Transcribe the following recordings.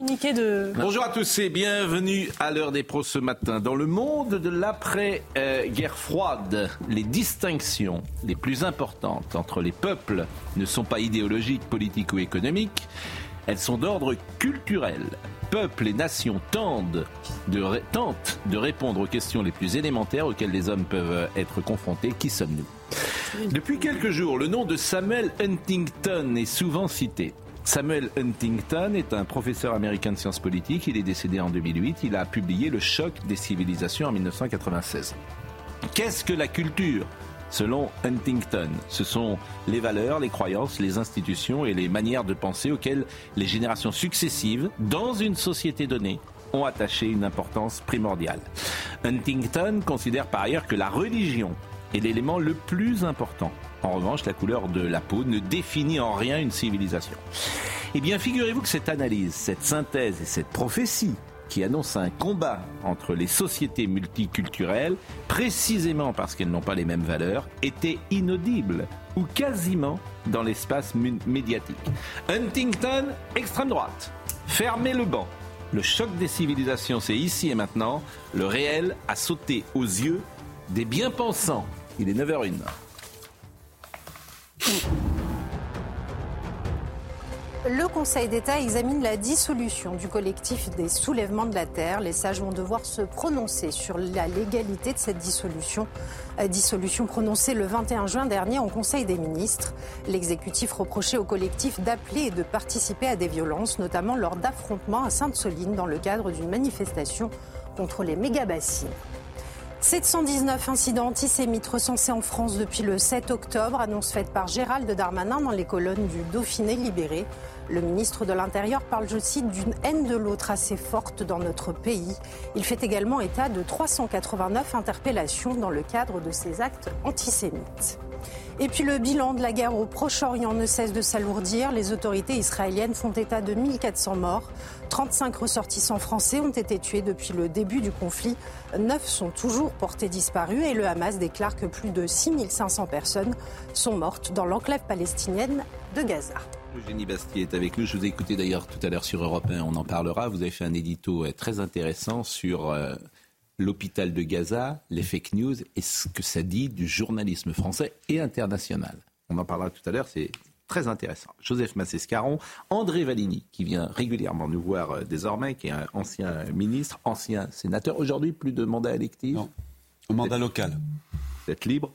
Bonjour à tous et bienvenue à l'heure des pros ce matin. Dans le monde de l'après-guerre froide, les distinctions les plus importantes entre les peuples ne sont pas idéologiques, politiques ou économiques, elles sont d'ordre culturel. Peuples et nations tentent de répondre aux questions les plus élémentaires auxquelles les hommes peuvent être confrontés. Qui sommes-nous? Depuis quelques jours, le nom de Samuel Huntington est souvent cité. Samuel Huntington est un professeur américain de sciences politiques. Il est décédé en 2008. Il a publié Le choc des civilisations en 1996. Qu'est-ce que la culture? Selon Huntington, ce sont les valeurs, les croyances, les institutions et les manières de penser auxquelles les générations successives, dans une société donnée, ont attaché une importance primordiale. Huntington considère par ailleurs que la religion est l'élément le plus important en revanche, la couleur de la peau ne définit en rien une civilisation. Eh bien, figurez-vous que cette analyse, cette synthèse et cette prophétie qui annonce un combat entre les sociétés multiculturelles, précisément parce qu'elles n'ont pas les mêmes valeurs, était inaudible ou quasiment dans l'espace médiatique. Huntington, extrême droite. Fermez le banc. Le choc des civilisations, c'est ici et maintenant. Le réel a sauté aux yeux des bien-pensants. Il est 9h01. Le Conseil d'État examine la dissolution du collectif des soulèvements de la Terre. Les sages vont devoir se prononcer sur la légalité de cette dissolution. Euh, dissolution prononcée le 21 juin dernier en Conseil des ministres. L'exécutif reprochait au collectif d'appeler et de participer à des violences, notamment lors d'affrontements à Sainte-Soline dans le cadre d'une manifestation contre les méga-bassines. 719 incidents antisémites recensés en France depuis le 7 octobre, annonce faite par Gérald Darmanin dans les colonnes du Dauphiné libéré. Le ministre de l'Intérieur parle, je cite, d'une haine de l'autre assez forte dans notre pays. Il fait également état de 389 interpellations dans le cadre de ces actes antisémites. Et puis le bilan de la guerre au Proche-Orient ne cesse de s'alourdir. Les autorités israéliennes font état de 1400 morts. 35 ressortissants français ont été tués depuis le début du conflit. 9 sont toujours portés disparus et le Hamas déclare que plus de 6500 personnes sont mortes dans l'enclave palestinienne de Gaza. Eugénie Bastier est avec nous. Je vous ai écouté d'ailleurs tout à l'heure sur Europe 1, on en parlera. Vous avez fait un édito euh, très intéressant sur euh, l'hôpital de Gaza, les fake news et ce que ça dit du journalisme français et international. On en parlera tout à l'heure, c'est très intéressant. Joseph Massescaron, André Valigny, qui vient régulièrement nous voir euh, désormais, qui est un ancien ministre, ancien sénateur, aujourd'hui plus de mandat électif. Non, un mandat local. Vous êtes libre?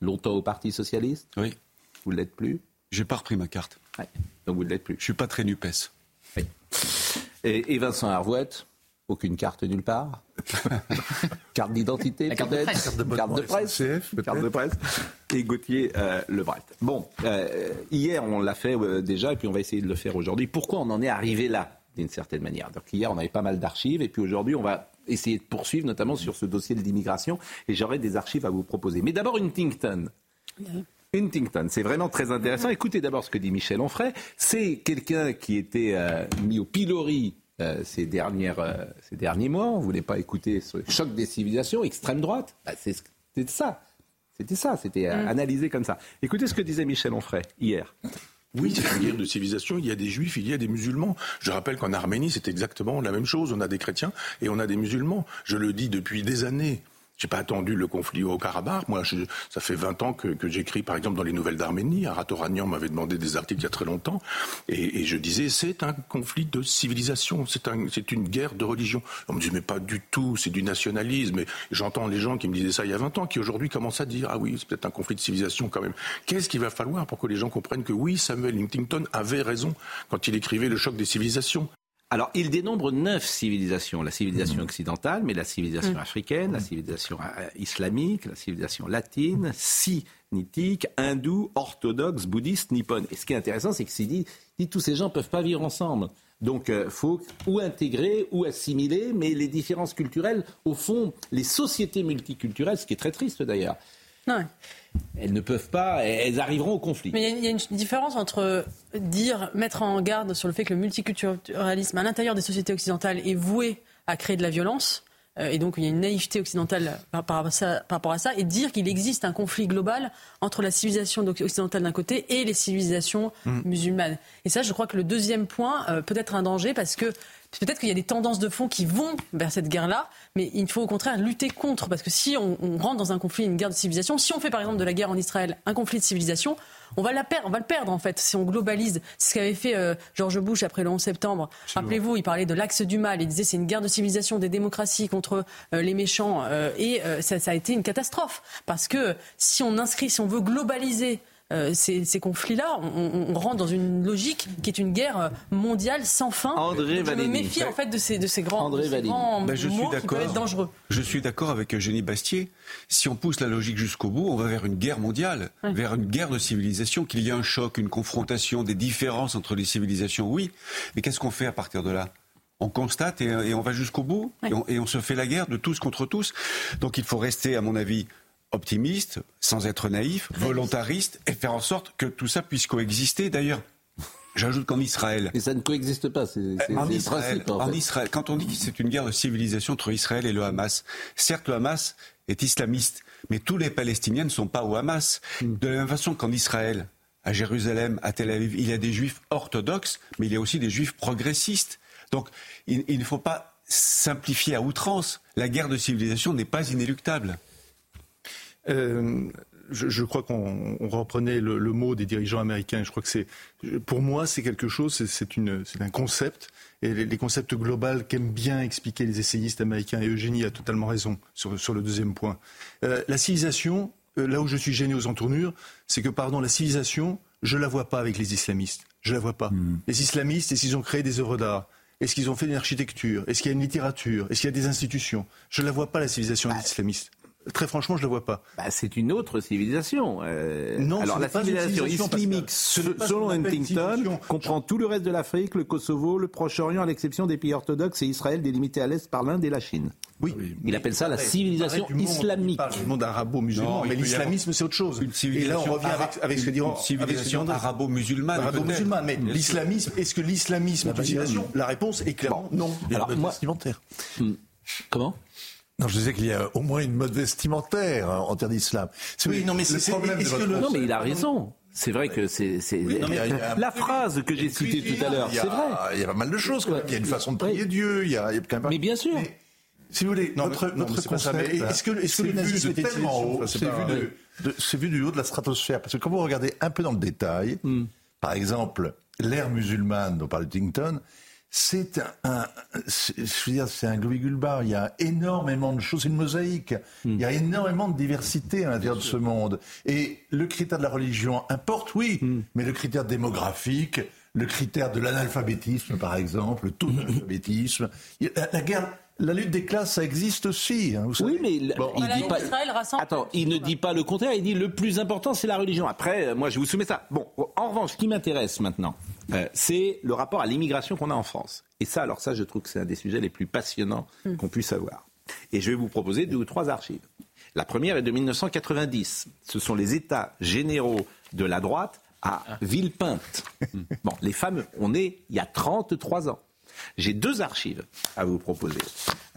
Longtemps au Parti Socialiste? Oui. Vous ne l'êtes plus? J'ai pas repris ma carte. Donc vous ne l'êtes plus Je suis pas très NUPES. Et, et Vincent Arvouette aucune carte nulle part. carte d'identité, peut-être. Carte de presse. Carte de presse. Et Gauthier euh, Lebret. Bon, euh, hier, on l'a fait euh, déjà, et puis on va essayer de le faire aujourd'hui. Pourquoi on en est arrivé là, d'une certaine manière? Donc hier, on avait pas mal d'archives, et puis aujourd'hui, on va essayer de poursuivre, notamment sur ce dossier de l'immigration, et j'aurai des archives à vous proposer. Mais d'abord, Huntington. Huntington, c'est vraiment très intéressant. Écoutez d'abord ce que dit Michel Onfray. C'est quelqu'un qui était mis au pilori euh, ces, dernières, euh, ces derniers mois. On ne voulait pas écouter ce choc des civilisations, extrême droite. Bah, c'était ça. C'était ça, c'était euh, mm. analysé comme ça. Écoutez ce que disait Michel Onfray hier. Oui, c'est une guerre de civilisation. Il y a des juifs, il y a des musulmans. Je rappelle qu'en Arménie, c'est exactement la même chose. On a des chrétiens et on a des musulmans. Je le dis depuis des années. J'ai pas attendu le conflit au Karabakh. Moi, ça fait 20 ans que, j'écris, par exemple, dans les Nouvelles d'Arménie. Aratoranian m'avait demandé des articles il y a très longtemps. Et, je disais, c'est un conflit de civilisation. C'est un, une guerre de religion. On me dit, mais pas du tout. C'est du nationalisme. Et j'entends les gens qui me disaient ça il y a 20 ans, qui aujourd'hui commencent à dire, ah oui, c'est peut-être un conflit de civilisation quand même. Qu'est-ce qu'il va falloir pour que les gens comprennent que oui, Samuel Huntington avait raison quand il écrivait Le choc des civilisations? Alors, il dénombre neuf civilisations. La civilisation Mhm. occidentale, mais la civilisation africaine, la civilisation euh, islamique, la civilisation latine, sinitique, hindoue, orthodoxe, bouddhiste, nippone. Et ce qui est intéressant, c'est que c'est dit, dit tous ces gens ne peuvent pas vivre ensemble. Donc, il faut ou intégrer ou assimiler, mais les différences culturelles, au fond, les sociétés multiculturelles, ce qui est très triste d'ailleurs, Non. elles ne peuvent pas, elles arriveront au conflit. Mais il y y, a une différence entre dire, mettre en garde sur le fait que le multiculturalisme à l'intérieur des sociétés occidentales est voué à créer de la violence. Euh, et donc il y a une naïveté occidentale par, par rapport à ça, par rapport à ça, et dire qu'il existe un conflit global entre la civilisation occidentale d'un côté et les civilisations musulmanes. Et ça, je crois que le deuxième point euh, peut être un danger parce que peut-être qu'il y a des tendances de fond qui vont vers cette guerre-là, mais il faut au contraire lutter contre. Parce que si on, on rentre dans un conflit, une guerre de civilisation, si on fait par exemple de la guerre en Israël un conflit de civilisation, on va, la perdre, on va le perdre en fait si on globalise. C'est ce qu'avait fait euh, George Bush après le 11 septembre. Rappelez-vous, il parlait de l'axe du mal. Il disait c'est une guerre de civilisation des démocraties contre euh, les méchants. euh, et euh, ça, ça a été une catastrophe. Parce que si on inscrit, si on veut globaliser ces, ces conflits-là, on, rentre dans une logique qui est une guerre euh, mondiale sans fin. André Donc, je me méfie en fait de ces, de ces grands, André de ces Valény. grands Ben, je suis qui d'accord. peuvent être dangereux. Je suis d'accord avec Eugénie Bastier. Si on pousse la logique jusqu'au bout, on va vers une guerre mondiale, vers une guerre de civilisation, qu'il y ait un choc, une confrontation, des différences entre les civilisations, oui. Mais qu'est-ce qu'on fait à partir de là? On constate et, et on va jusqu'au bout et, on, et on se fait la guerre de tous contre tous. Donc il faut rester, à mon avis, optimiste, sans être naïf, volontariste et faire en sorte que tout ça puisse coexister. D'ailleurs, j'ajoute qu'en Israël, Et ça ne coexiste pas, c'est en Israël, principe. en en fait. Israël, quand on dit que c'est une guerre de civilisation entre Israël et le Hamas, certes le Hamas est islamiste, mais tous les Palestiniens ne sont pas au Hamas. Hmm. De la même façon qu'en Israël, à Jérusalem, à Tel Aviv, il y a des juifs orthodoxes, mais il y a aussi des juifs progressistes. Donc il, il ne faut pas simplifier à outrance. La guerre de civilisation n'est pas inéluctable. Euh, je, je crois qu'on on reprenait le, le mot des dirigeants américains. Je crois que c'est, pour moi, c'est quelque chose, c'est- un concept. Et les, les concepts globaux qu'aiment bien expliquer les essayistes américains. Et Eugénie a totalement raison sur, sur le deuxième point. Euh, la civilisation, euh, là où je suis gêné aux entournures, c'est que, pardon, la civilisation, je la vois pas avec les islamistes. Je la vois pas. Les islamistes, est-ce qu'ils ont créé des œuvres d'art? Est-ce qu'ils ont fait une architecture Est-ce qu'il y a une littérature? Est-ce qu'il y a des institutions? Je la vois pas, la civilisation des islamistes. Très franchement, je la vois pas. Bah, c'est une autre civilisation. Euh, Non, alors la civilisation civilisation, islamique, selon Huntington, comprend tout le reste de l'Afrique, le Kosovo, le Proche-Orient, à l'exception des pays orthodoxes et Israël délimité à l'est par l'Inde et la Chine. Oui. Il appelle ça la civilisation monde, islamique. il parle du monde arabo-musulman, mais l'islamisme, c'est autre chose. Une Et là, on revient avec, avec ce que dit une civilisation arabo-musulmane. Arabo-musulmane. Mais l'islamisme, est-ce que l'islamisme est une civilisation La réponse est clairement non. Alors, moi- vestimentaire. Comment? Non, je disais qu'il y a au moins une mode vestimentaire hein, en terre d'islam. C'est- Oui, non, mais le c'est- problème de que votre le- Non, mais il a raison. C'est vrai que c'est la phrase que j'ai citée tout à l'heure. Il y a- C'est vrai. Il y a pas mal de choses. quand même. Il y a une façon de prier Oui. Dieu. Il y a, il y a quand même. Mais bien sûr. Mais, si vous voulez, Non, notre, non, notre concept, est-ce que- est-ce que le c'est nazisme vu était de une tellement haut, c'est vu, de- de- c'est vu du haut de la stratosphère. Parce que quand vous regardez un peu dans le détail, Hmm. par exemple, l'ère musulmane dont parle Huntington, c'est un, je veux dire, c'est un globigulbar. Il y a énormément de choses, c'est une mosaïque. Il y a énormément de diversité à l'intérieur de ce monde. Et le critère de la religion importe, oui, Hmm. mais le critère démographique, le critère de l'analphabétisme, par exemple, le taux d'analphabétisme, il y a- la, la guerre, la lutte des classes, ça existe aussi. hein, vous Oui, mais il, Bon, il Voilà, dit pas. Israël rassemble- Attends, il ne dit pas le contraire. Il dit le plus important, c'est la religion. Après, euh, moi, je vous soumets ça. Bon, en revanche, ce qui m'intéresse maintenant, euh, c'est le rapport à l'immigration qu'on a en France. Et ça, alors ça, je trouve que c'est un des sujets les plus passionnants qu'on puisse avoir. Et je vais vous proposer deux ou trois archives. La première est de 1990. Ce sont les États généraux de la droite à Villepinte. Bon, les fameux. On est il y a 33 ans. J'ai deux archives à vous proposer.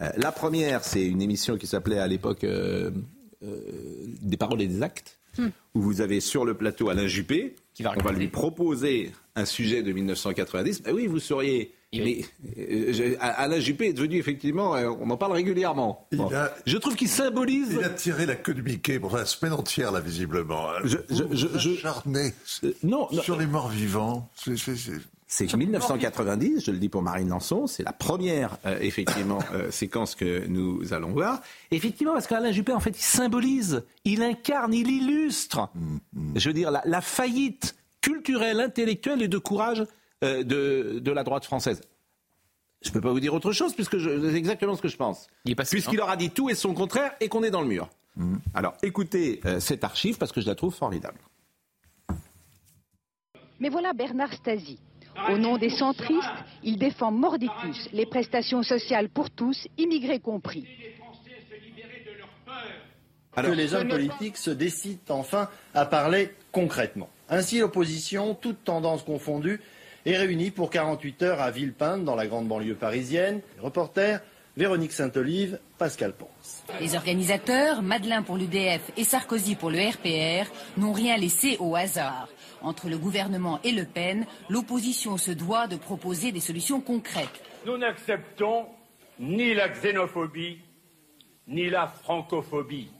Euh, la première, c'est une émission qui s'appelait à l'époque euh, euh, Des paroles et des actes, où vous avez sur le plateau Alain Juppé, Qui va on va lui proposer un sujet de 1990. Ben oui, vous seriez. Mais euh, Alain Juppé est devenu effectivement, euh, on en parle régulièrement. Il Bon. a- Je trouve qu'il symbolise. Il a tiré la queue de Mickey pour la semaine entière, là, visiblement. Je- je- Vous je- vous je- acharnez Euh, non, non. sur les morts vivants. C'est- c'est- c'est- C'est 1990, je le dis pour Marine Lançon, c'est la première euh, effectivement euh, séquence que nous allons voir. Effectivement, parce qu'Alain Juppé, en fait, il symbolise, il incarne, il illustre, je veux dire, la, la faillite culturelle, intellectuelle et de courage euh, de, de la droite française. Je peux pas vous dire autre chose puisque c'est exactement ce que je pense. Puisqu'il aura dit tout et son contraire et qu'on est dans le mur. Alors écoutez euh, cette archive parce que je la trouve formidable. Mais voilà Bernard Stasi. Au nom des centristes, il défend mordicus les prestations sociales pour tous, immigrés compris. Alors, que les hommes politiques se décident enfin à parler concrètement. Ainsi, l'opposition, toutes tendances confondues, est réunie pour 48 heures à Villepinte, dans la grande banlieue parisienne. Reporter Véronique Saint-Olive, Pascal Ponce. Les organisateurs, Madeleine pour l'UDF et Sarkozy pour le RPR, n'ont rien laissé au hasard. Entre le gouvernement et Le Pen, l'opposition se doit de proposer des solutions concrètes. Nous n'acceptons ni la xénophobie, ni la francophobie.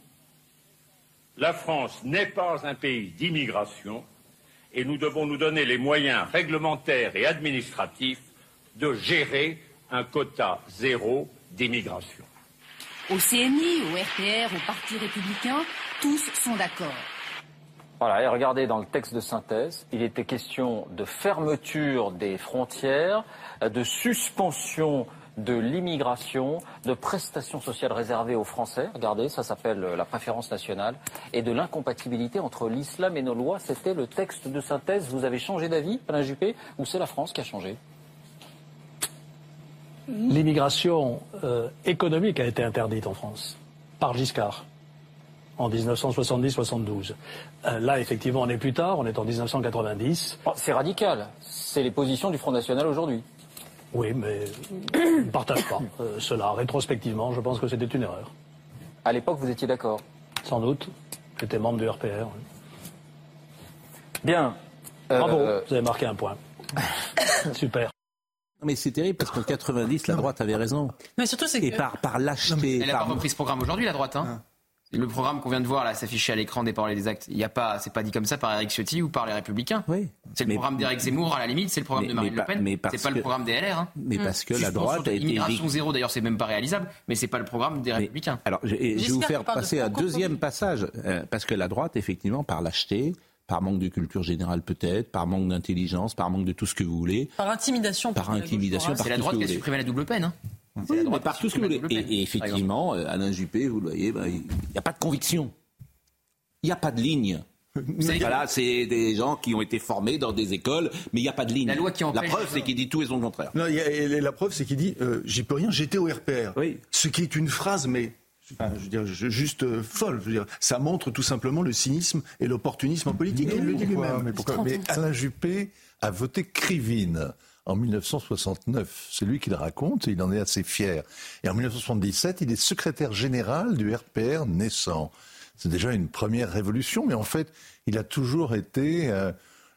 La France n'est pas un pays d'immigration et nous devons nous donner les moyens réglementaires et administratifs de gérer un quota zéro d'immigration. Au CNI, au RPR, au Parti républicain, tous sont d'accord. Voilà, et regardez dans le texte de synthèse, il était question de fermeture des frontières, de suspension de l'immigration, de prestations sociales réservées aux Français, regardez, ça s'appelle la préférence nationale, et de l'incompatibilité entre l'islam et nos lois. C'était le texte de synthèse. Vous avez changé d'avis, Alain Juppé, ou c'est la France qui a changé? L'immigration euh, économique a été interdite en France par Giscard en 1970-72. Euh, là, effectivement, on est plus tard, on est en 1990. Oh, C'est radical. C'est les positions du Front National aujourd'hui. Oui, mais je ne partage pas euh, cela. Rétrospectivement, je pense que c'était une erreur. À l'époque, vous étiez d'accord Sans doute. J'étais membre du RPR. Bien. Bravo, Euh, vous avez marqué un point. Super. Non, mais c'est terrible parce qu'en 90, la droite avait raison. Mais surtout, c'est Et que- par, par lâcheté. Elle n'a pas repris ce programme aujourd'hui, la droite. Hein. Le programme qu'on vient de voir là s'afficher à l'écran des paroles et des actes. Il y a pas, c'est pas dit comme ça par Eric Ciotti ou par les Républicains. Oui. C'est le Mais- programme d'Éric Zemmour à la limite, c'est le programme Mais- de Marine mais Le Pen. mais C'est pas que- le programme des LR. Hein. Mais parce que la droite a été Immigration zéro, d'ailleurs, c'est même pas réalisable, mais c'est pas le programme des Républicains. Alors, je, vais vous faire de passer un deuxième passage, euh, parce que la droite, effectivement, par lâcheté, par manque de culture générale peut-être, par manque d'intelligence, par manque de tout ce que vous voulez, par intimidation. par intimidation, C'est la droite qui a supprimé la double peine. Hein. C'est Oui, la mais droite par qui tout ce que vous supprime voulez. la double peine, Et, effectivement, euh, Alain Juppé, vous le voyez, ben, il n'y a pas de conviction. Il n'y a pas de ligne. Voilà, c'est des gens qui ont été formés dans des écoles, mais il n'y a pas de ligne. La loi qui empêche- preuve, c'est qu'il dit tout et son contraire. Non, il y a- et la preuve, c'est qu'il dit euh, J'y peux rien, j'étais au RPR. Oui. Ce qui est une phrase, mais. enfin, je veux dire, je- juste euh, folle. Je veux dire, ça montre tout simplement le cynisme et l'opportunisme en politique. Il le dit lui-même. Mais, pourquoi Mais Alain Juppé a voté Krivine en 1969. C'est lui qui le raconte et il en est assez fier. Et en 1977, il est secrétaire général du RPR naissant. C'est déjà une première révolution, mais en fait, il a toujours été euh,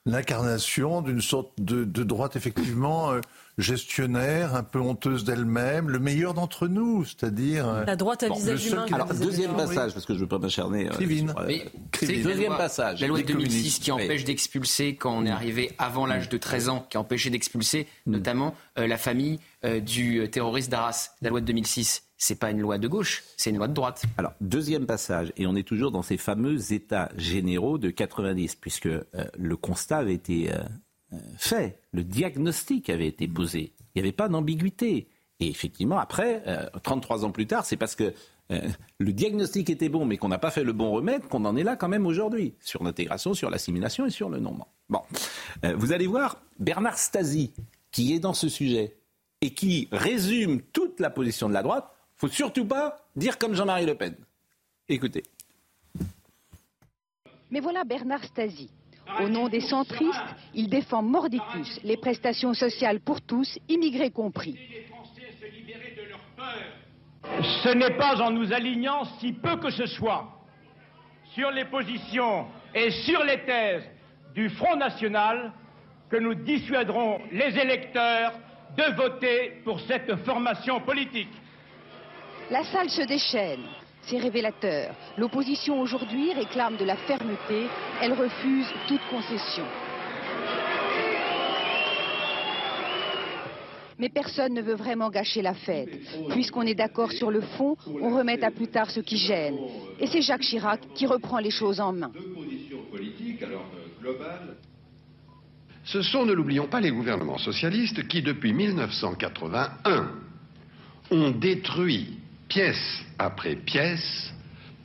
l'incarnation d'une sorte de, droite effectivement euh, gestionnaire, un peu honteuse d'elle-même, le meilleur d'entre nous, c'est-à-dire euh, La droite à Bon, visage humain. Alors, deuxième passage, parce que je ne veux pas m'acharner. euh, sur, euh, la Deuxième loi- passage. La loi de des 2006 communistes. qui empêche Oui. d'expulser quand on est arrivé avant l'âge de 13 ans, qui a empêché d'expulser notamment euh, la famille euh, du terroriste d'Arras. La loi de 2006, c'est pas une loi de gauche, c'est une loi de droite. Alors, deuxième passage, et on est toujours dans ces fameux états généraux de 90, puisque euh, le constat avait été euh, euh, fait, le diagnostic avait été posé. Il n'y avait pas d'ambiguïté. Et effectivement, après, euh, 33 ans plus tard, c'est parce que euh, le diagnostic était bon, mais qu'on n'a pas fait le bon remède, qu'on en est là quand même aujourd'hui, sur l'intégration, sur l'assimilation et sur le nombre. Bon, Euh, vous allez voir Bernard Stasi, qui est dans ce sujet, et qui résume toute la position de la droite, faut surtout pas dire comme Jean-Marie Le Pen. Écoutez. Mais voilà Bernard Stasi. Au nom des centristes, il défend mordicus les prestations sociales pour tous, immigrés compris. Ce n'est pas en nous alignant si peu que ce soit sur les positions et sur les thèses du Front National que nous dissuaderons les électeurs de voter pour cette formation politique. La salle se déchaîne. C'est révélateur. L'opposition aujourd'hui réclame de la fermeté. Elle refuse toute concession. Mais personne ne veut vraiment gâcher la fête. Puisqu'on est d'accord sur le fond, on remet à plus tard ce qui gêne. Et c'est Jacques Chirac qui reprend les choses en main. ce sont, ne l'oublions pas, les gouvernements socialistes qui, depuis 1981, ont détruit pièce après pièce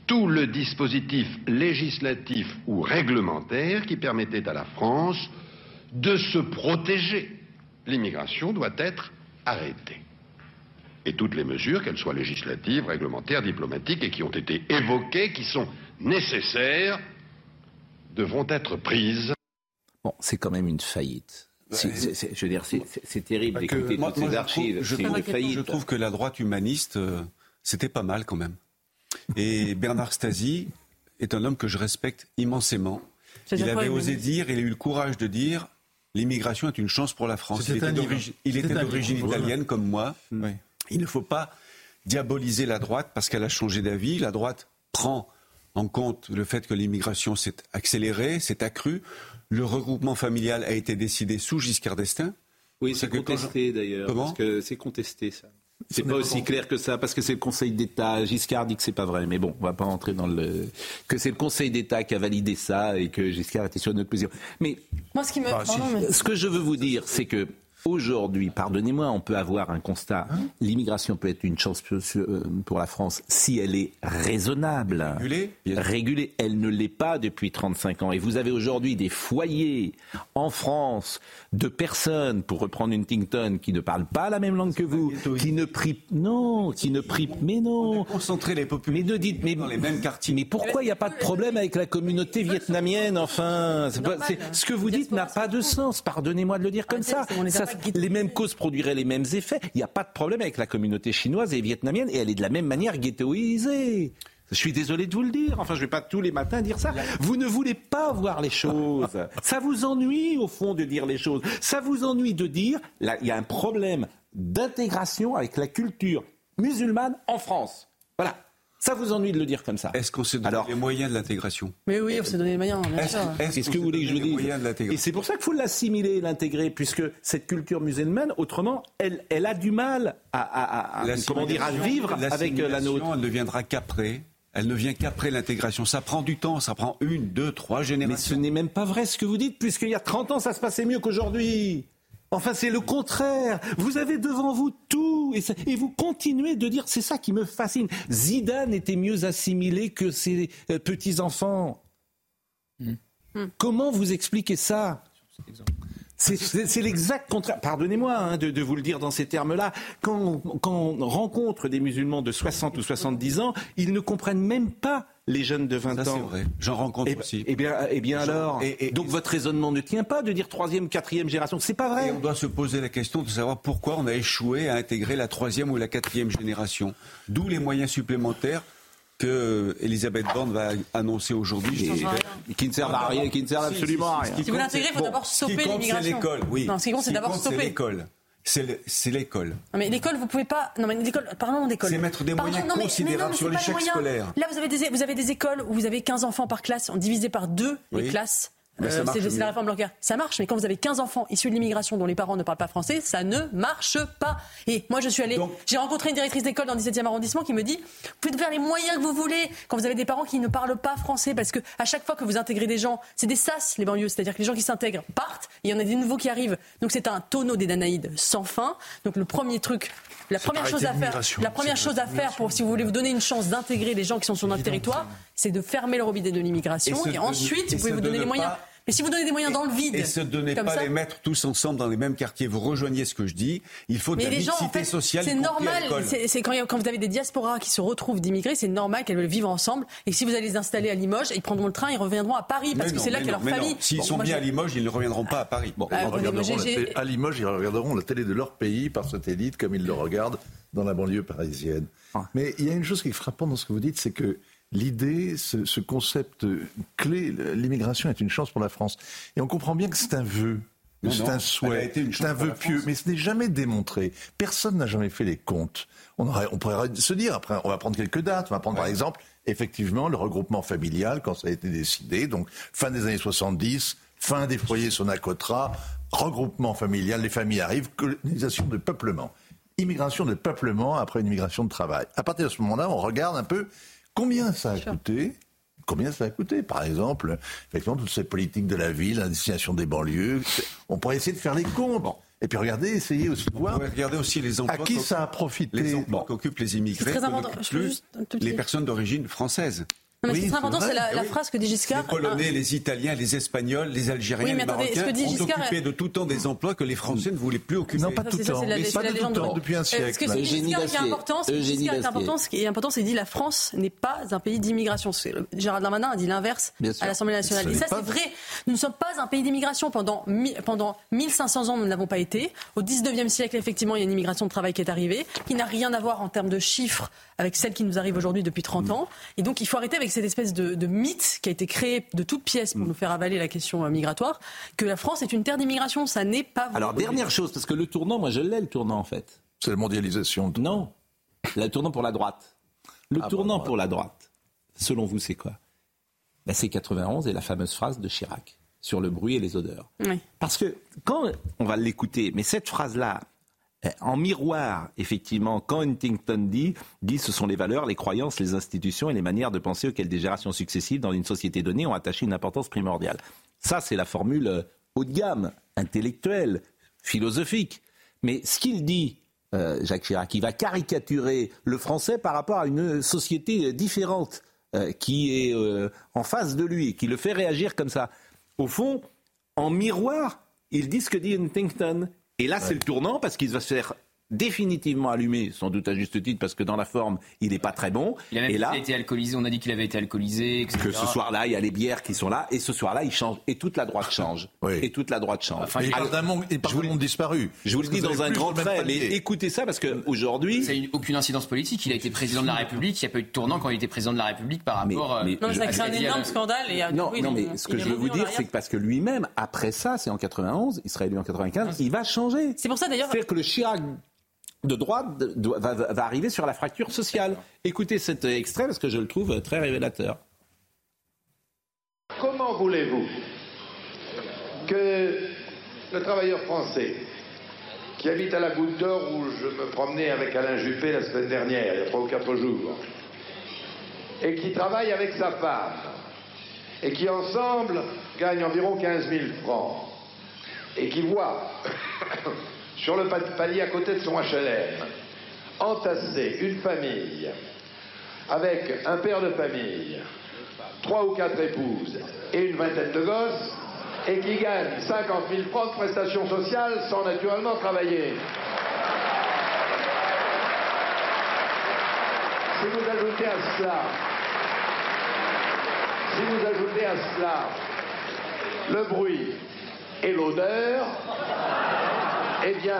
tout le dispositif législatif ou réglementaire qui permettait à la France de se protéger. L'immigration doit être arrêtée. Et toutes les mesures, qu'elles soient législatives, réglementaires, diplomatiques, et qui ont été évoquées, qui sont nécessaires, devront être prises. Bon, c'est quand même une faillite. C'est- je veux dire, c'est- terrible d'écouter toutes ces je archives. trouve- trouve, je trouve que la droite humaniste, euh, c'était pas mal quand même. Et Bernard Stasi est un homme que je respecte immensément. Il avait osé dire, il a eu le courage de dire, l'immigration est une chance pour la France. Il était d'origine- livre. il était C'était un d'origine livre, voilà. italienne comme moi. Il ne faut pas diaboliser la droite parce qu'elle a changé d'avis. La droite prend en compte le fait que l'immigration s'est accélérée, s'est accrue. Le regroupement familial a été décidé sous Giscard d'Estaing. Oui, C'est contesté d'ailleurs. Comment Parce que c'est contesté ça. C'est n'est pas aussi clair que ça, parce que c'est le Conseil d'État. Giscard dit que c'est pas vrai, mais bon, on va pas entrer dans le. que c'est le Conseil d'État qui a validé ça et que Giscard était sur notre position. Mais Moi, ce qui me. Ah, pardon, mais- ce que je veux vous dire, c'est que aujourd'hui, pardonnez-moi, on peut avoir un constat. L'immigration peut être une chance pour euh, pour la France si elle est raisonnable. Régulée Régulée. Elle ne l'est pas depuis 35 ans. Et vous avez aujourd'hui des foyers en France de personnes, pour reprendre une Tington, qui ne parlent pas la même langue que vous, qui ne prient, non, qui ne prient, mais non. Concentrer les populations mais ne dites, mais dans les mêmes quartiers. Mais pourquoi il n'y a pas de problème avec la communauté vietnamienne, enfin? Pas- c'est- Ce que vous dites n'a pas de sens, pardonnez-moi de le dire comme ça. Ça- Les mêmes causes produiraient les mêmes effets. Il n'y a pas de problème avec la communauté chinoise et vietnamienne, et elle est de la même manière ghettoisée. Je suis désolé de vous le dire. Enfin, je ne vais pas tous les matins dire ça. Vous ne voulez pas voir les choses. Ça vous ennuie, au fond, de dire les choses. Ça vous ennuie de dire, là, il y a un problème d'intégration avec la culture musulmane en France. Voilà. Ça vous ennuie de le dire comme ça. Est-ce qu'on s'est donné les moyens de l'intégration Mais oui, on s'est donné les moyens, bien sûr. Qu'est-ce que vous voulez que je dise Et c'est pour ça qu'il faut l'assimiler, l'intégrer, puisque cette culture musulmane, autrement, elle, elle a du mal à, à- à- à- comment dire, à vivre avec euh, la nôtre. Elle ne viendra qu'après. Elle ne vient qu'après l'intégration. Ça prend du temps, ça prend une, deux, trois Mais générations. ce n'est même pas vrai ce que vous dites, puisqu'il y a 30 ans, ça se passait mieux qu'aujourd'hui. Enfin, c'est le contraire. Vous avez devant vous tout, et, ça- et vous continuez de dire, c'est ça qui me fascine. Zidane était mieux assimilé que ses euh, petits-enfants. Comment vous expliquez ça? C'est l'exact contraire. Pardonnez-moi hein, de, de vous le dire dans ces termes-là. Quand, on- quand on rencontre des musulmans de 60 ou 70 ans, ils ne comprennent même pas les jeunes de 20 Ça, ans. c'est vrai. J'en rencontre Eh ben- aussi. Eh bien, eh bien alors. et- et- donc votre raisonnement ne tient pas de dire troisième, quatrième génération. C'est pas vrai. Et on doit se poser la question de savoir pourquoi on a échoué à intégrer la troisième ou la quatrième génération. D'où les moyens supplémentaires que Elisabeth Borne va annoncer aujourd'hui. Et- qui ne servent à rien, qui ne servent absolument à rien. Si vous c'est- il faut d'abord ce qui stopper compte, l'immigration. C'est l'école, oui. Non, ce qui compte, c'est d'abord stopper. l'école. C'est le- c'est l'école. Non mais l'école, vous pouvez pas. Non mais l'école, parlons d'école. C'est mettre des Pardon, moyens non, mais- mais considérables non, mais sur c'est pas l'échec scolaire. Là, vous avez des vous avez des écoles où vous avez 15 enfants par classe, on divisé par deux les classes. Ben, Euh, c'est la réforme Blanquer. Ça marche, mais quand vous avez 15 enfants issus de l'immigration dont les parents ne parlent pas français, ça ne marche pas. Et moi, je suis allée, j'ai rencontré une directrice d'école dans le 17e arrondissement qui me dit, vous pouvez faire les moyens que vous voulez quand vous avez des parents qui ne parlent pas français, parce que à chaque fois que vous intégrez des gens, c'est des sas, les banlieues, c'est-à-dire que les gens qui s'intègrent partent, et il y en a des nouveaux qui arrivent. Donc c'est un tonneau des Danaïdes sans fin. Donc le premier truc, la première chose à faire, la première chose à faire pour si vous voulez vous donner une chance d'intégrer les gens qui sont sur notre territoire, c'est de fermer le robinet de l'immigration, Et ensuite vous pouvez vous donner les moyens. Mais si vous donnez des moyens dans le vide, Et se donner comme pas ça, les mettre tous ensemble dans les mêmes quartiers. Vous rejoignez ce que je dis. Il faut de mais la les gens, en fait, sociale. c'est normal. C'est quand, vous avez des diasporas qui se retrouvent d'immigrés, c'est normal qu'elles veulent vivre ensemble. Et si vous allez les installer à Limoges, ils prendront le train, ils reviendront à Paris parce Mais que c'est là non, leur famille. S'ils Bon, sont bien je- à Limoges, ils ne reviendront pas à Paris. Bon, Ah, à Limoges, ils regarderont la télé de leur pays par satellite, comme ils le regardent dans la banlieue parisienne. Mais il y a une chose qui est frappante dans ce que vous dites, c'est que l'idée, ce, ce concept clé, l'immigration est une chance pour la France. Et on comprend bien que c'est un vœu. C'est un souhait, c'est un vœu pieux, mais ce n'est jamais démontré. Personne n'a jamais fait les comptes. On, aurait, on pourrait se dire, après, on va prendre quelques dates. On va prendre par exemple, effectivement, le regroupement familial, quand ça a été décidé, donc fin des années 70, fin des foyers Sonacotra, regroupement familial, les familles arrivent, colonisation de peuplement. Immigration de peuplement après une immigration de travail. À partir de ce moment-là, on regarde un peu combien ça a coûté, combien ça a coûté Par exemple, effectivement, toutes ces politiques de la ville, la destination des banlieues, on pourrait essayer de faire les comptes. Et puis regardez, essayez aussi de voir. Regardez aussi les emplois. À qui ça a profité Les emplois qu'occupent les immigrés. Veux plus juste les personnes d'origine française. Non, mais ce qui est très important, c'est la, la Oui. phrase que dit Giscard. Les Polonais, les Italiens, les Espagnols, les Algériens, Oui, mais les attendez, Marocains que dit ont Giscard- occupé de tout temps des emplois que les Français ne voulaient plus occuper. Non, pas tout c'est le temps, mais pas de tout temps, depuis un Euh, siècle. ce que dit Eugénie Giscard qui est important, ce qui est Bastier. important, ce qui est important, c'est qu'il dit la France n'est pas un pays d'immigration. Gérard Darmanin a dit l'inverse à l'Assemblée nationale. Et ça, c'est vrai. Nous ne sommes pas un pays d'immigration. Pendant, pendant 1500 ans, nous n'avons pas été. Au 19e siècle, effectivement, il y a une immigration de travail qui est arrivée, qui n'a rien à voir en termes de chiffres avec celle qui nous arrive aujourd'hui depuis 30 ans. Et donc, il faut arrêter avec cette espèce de, de mythe qui a été créé de toutes pièces pour nous faire avaler la question euh, migratoire, que la France est une terre d'immigration. Ça n'est pas vrai. Alors, dernière chose, parce que le tournant, moi je l'ai le tournant en fait. C'est la mondialisation. Non. Le tournant pour la droite. Le Ah, tournant bon, pour la droite, selon vous, c'est quoi? Ben, C'est 91 et la fameuse phrase de Chirac sur le bruit et les odeurs. Oui. Parce que quand on va l'écouter, mais cette phrase-là, en miroir, effectivement, quand Huntington dit, dit ce sont les valeurs, les croyances, les institutions et les manières de penser auxquelles des générations successives dans une société donnée ont attaché une importance primordiale. Ça, c'est la formule euh, haut de gamme, intellectuelle, philosophique. Mais ce qu'il dit, euh, Jacques Chirac, il va caricaturer le français par rapport à une société euh, différente qui est en face de lui, qui le fait réagir comme ça. Au fond, en miroir, il dit ce que dit Huntington. Et là, c'est le tournant parce qu'il va se faire définitivement allumer, sans doute à juste titre, parce que dans la forme, il n'est pas très bon. Il a même et là, été alcoolisé, on a dit qu'il avait été alcoolisé, etc. que ce soir-là, il y a les bières qui sont là, et ce soir-là, il change, et toute la droite change. Oui. Et toute la droite change. Enfin, d'un monde, il parle d'un monde disparu. je vous le dis dans un grand trait, mais écoutez ça, parce qu'aujourd'hui... Ça a eu aucune incidence politique. Il a été président de la République. Il n'y a pas eu de tournant quand il était président de la République par Mais- rapport. euh, mais Non, mais ça je- crée un ce énorme scandale. Et, euh, Non, oui, non, mais ce il que je veux vous dire, c'est que parce que lui-même, après ça, c'est en 91, il sera élu en 95, il va changer. C'est pour ça d'ailleurs. C'est-à-dire que le Chirac de droite va, arriver sur la fracture sociale. Écoutez cet extrait parce que je le trouve très révélateur. Comment voulez-vous que le travailleur français qui habite à la Goutte d'Or où je me promenais avec Alain Juppé la semaine dernière, il y a trois ou quatre jours, et qui travaille avec sa femme, et qui ensemble gagnent environ 15 000 francs, et qui voit sur le pa- palier à côté de son HLM entasser une famille avec un père de famille, trois ou quatre épouses et une vingtaine de gosses, et qui gagne 50 000 francs de prestations sociales sans naturellement travailler. Si vous ajoutez à cela, si vous ajoutez à cela le bruit et l'odeur, eh bien,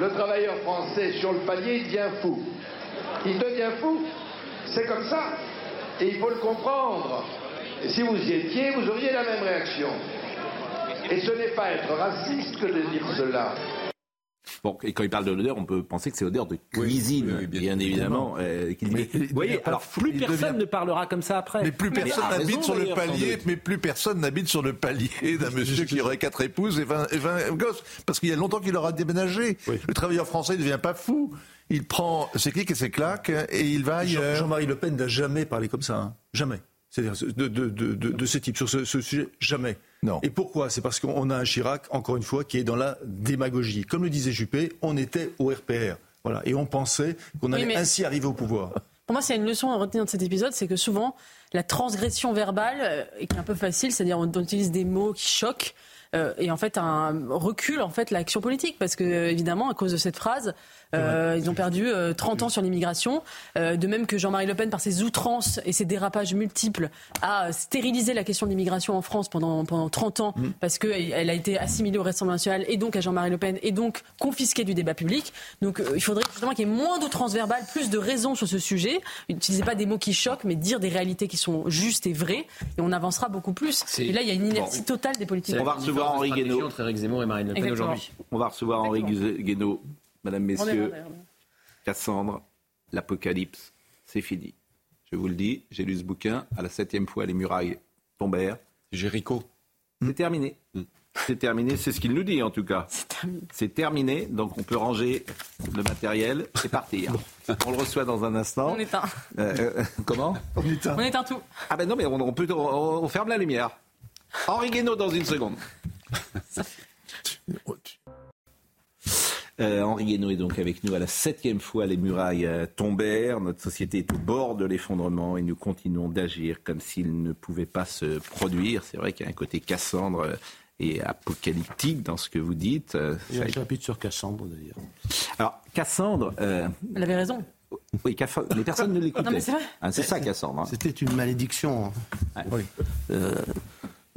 le travailleur français sur le palier devient fou. Il devient fou. C'est comme ça. Et il faut le comprendre. Si vous y étiez, vous auriez la même réaction. Et ce n'est pas être raciste que de dire cela. Bon, et quand il parle de l'odeur, on peut penser que c'est odeur de cuisine, oui, oui, bien bien, évidemment. euh. Mais Vous voyez, alors plus personne devient- ne parlera comme ça après. Mais plus personne n'habite sur le palier, mais plus personne n'habite sur le palier d'un monsieur qui aurait quatre épouses et 20, et 20 gosses. Parce qu'il y a longtemps qu'il aura déménagé. Le travailleur français ne devient pas fou. Il prend ses clics et ses claques et il va ailleurs. Jean-Marie Le Pen n'a jamais parlé comme ça. hein. Jamais. C'est-à-dire de, de, de, de, de ce type, sur ce, ce sujet, jamais. Non. Et pourquoi? C'est parce qu'on a un Chirac, encore une fois, qui est dans la démagogie. Comme le disait Juppé, on était au RPR. Voilà. Et on pensait qu'on Oui, allait mais- ainsi arriver au pouvoir. Pour moi, a une leçon à retenir de cet épisode, c'est que souvent, la transgression verbale euh, est un peu facile, c'est-à-dire on utilise des mots qui choquent. euh, et en fait, un recul en fait l'action politique parce que euh, évidemment, à cause de cette phrase, euh, ils ont perdu euh, 30 ans sur l'immigration. Euh, de même que Jean-Marie Le Pen, par ses outrances et ses dérapages multiples, a stérilisé la question de l'immigration en France pendant pendant 30 ans parce qu'elle elle a été assimilée au Rassemblement national et donc à Jean-Marie Le Pen et donc confisquée du débat public. Donc euh, il faudrait justement qu'il y ait moins d'outrance verbale, plus de raison sur ce sujet. N'utilisez pas des mots qui choquent, mais dire des réalités qui sont justes et vraies, et on avancera beaucoup plus. Et là, il y a une inertie totale des politiques. On va recevoir Henri Guénaud. entre Zemmour et Marine Le Pen aujourd'hui. On va recevoir Henri Guénaud. Madame, Messieurs. Cassandre, l'apocalypse, c'est fini. Je vous le dis, j'ai lu ce bouquin, à la septième fois, les murailles tombèrent. Jéricho. C'est terminé. C'est terminé, c'est ce qu'il nous dit en tout cas. C'est terminé. donc on peut ranger le matériel et partir. On le reçoit dans un instant. On éteint. Euh, euh, comment? On éteint. On éteint tout. Ah ben non, mais on, on peut, on, on ferme la lumière. Henri Guénaud dans une seconde. Euh, Henri Guénaud est donc avec nous à la septième fois. Les murailles euh, tombèrent. Notre société est au bord de l'effondrement et nous continuons d'agir comme s'il ne pouvait pas se produire. C'est vrai qu'il y a un côté Cassandre euh, et apocalyptique dans ce que vous dites. Il y a un chapitre sur Cassandre d'ailleurs. Alors, Cassandre. euh, Elle avait raison. oui, Cassandre, les personnes ne l'écoutaient. Non, mais c'est vrai. Ah, c'est ça, Cassandre. hein. C'était une malédiction. Euh,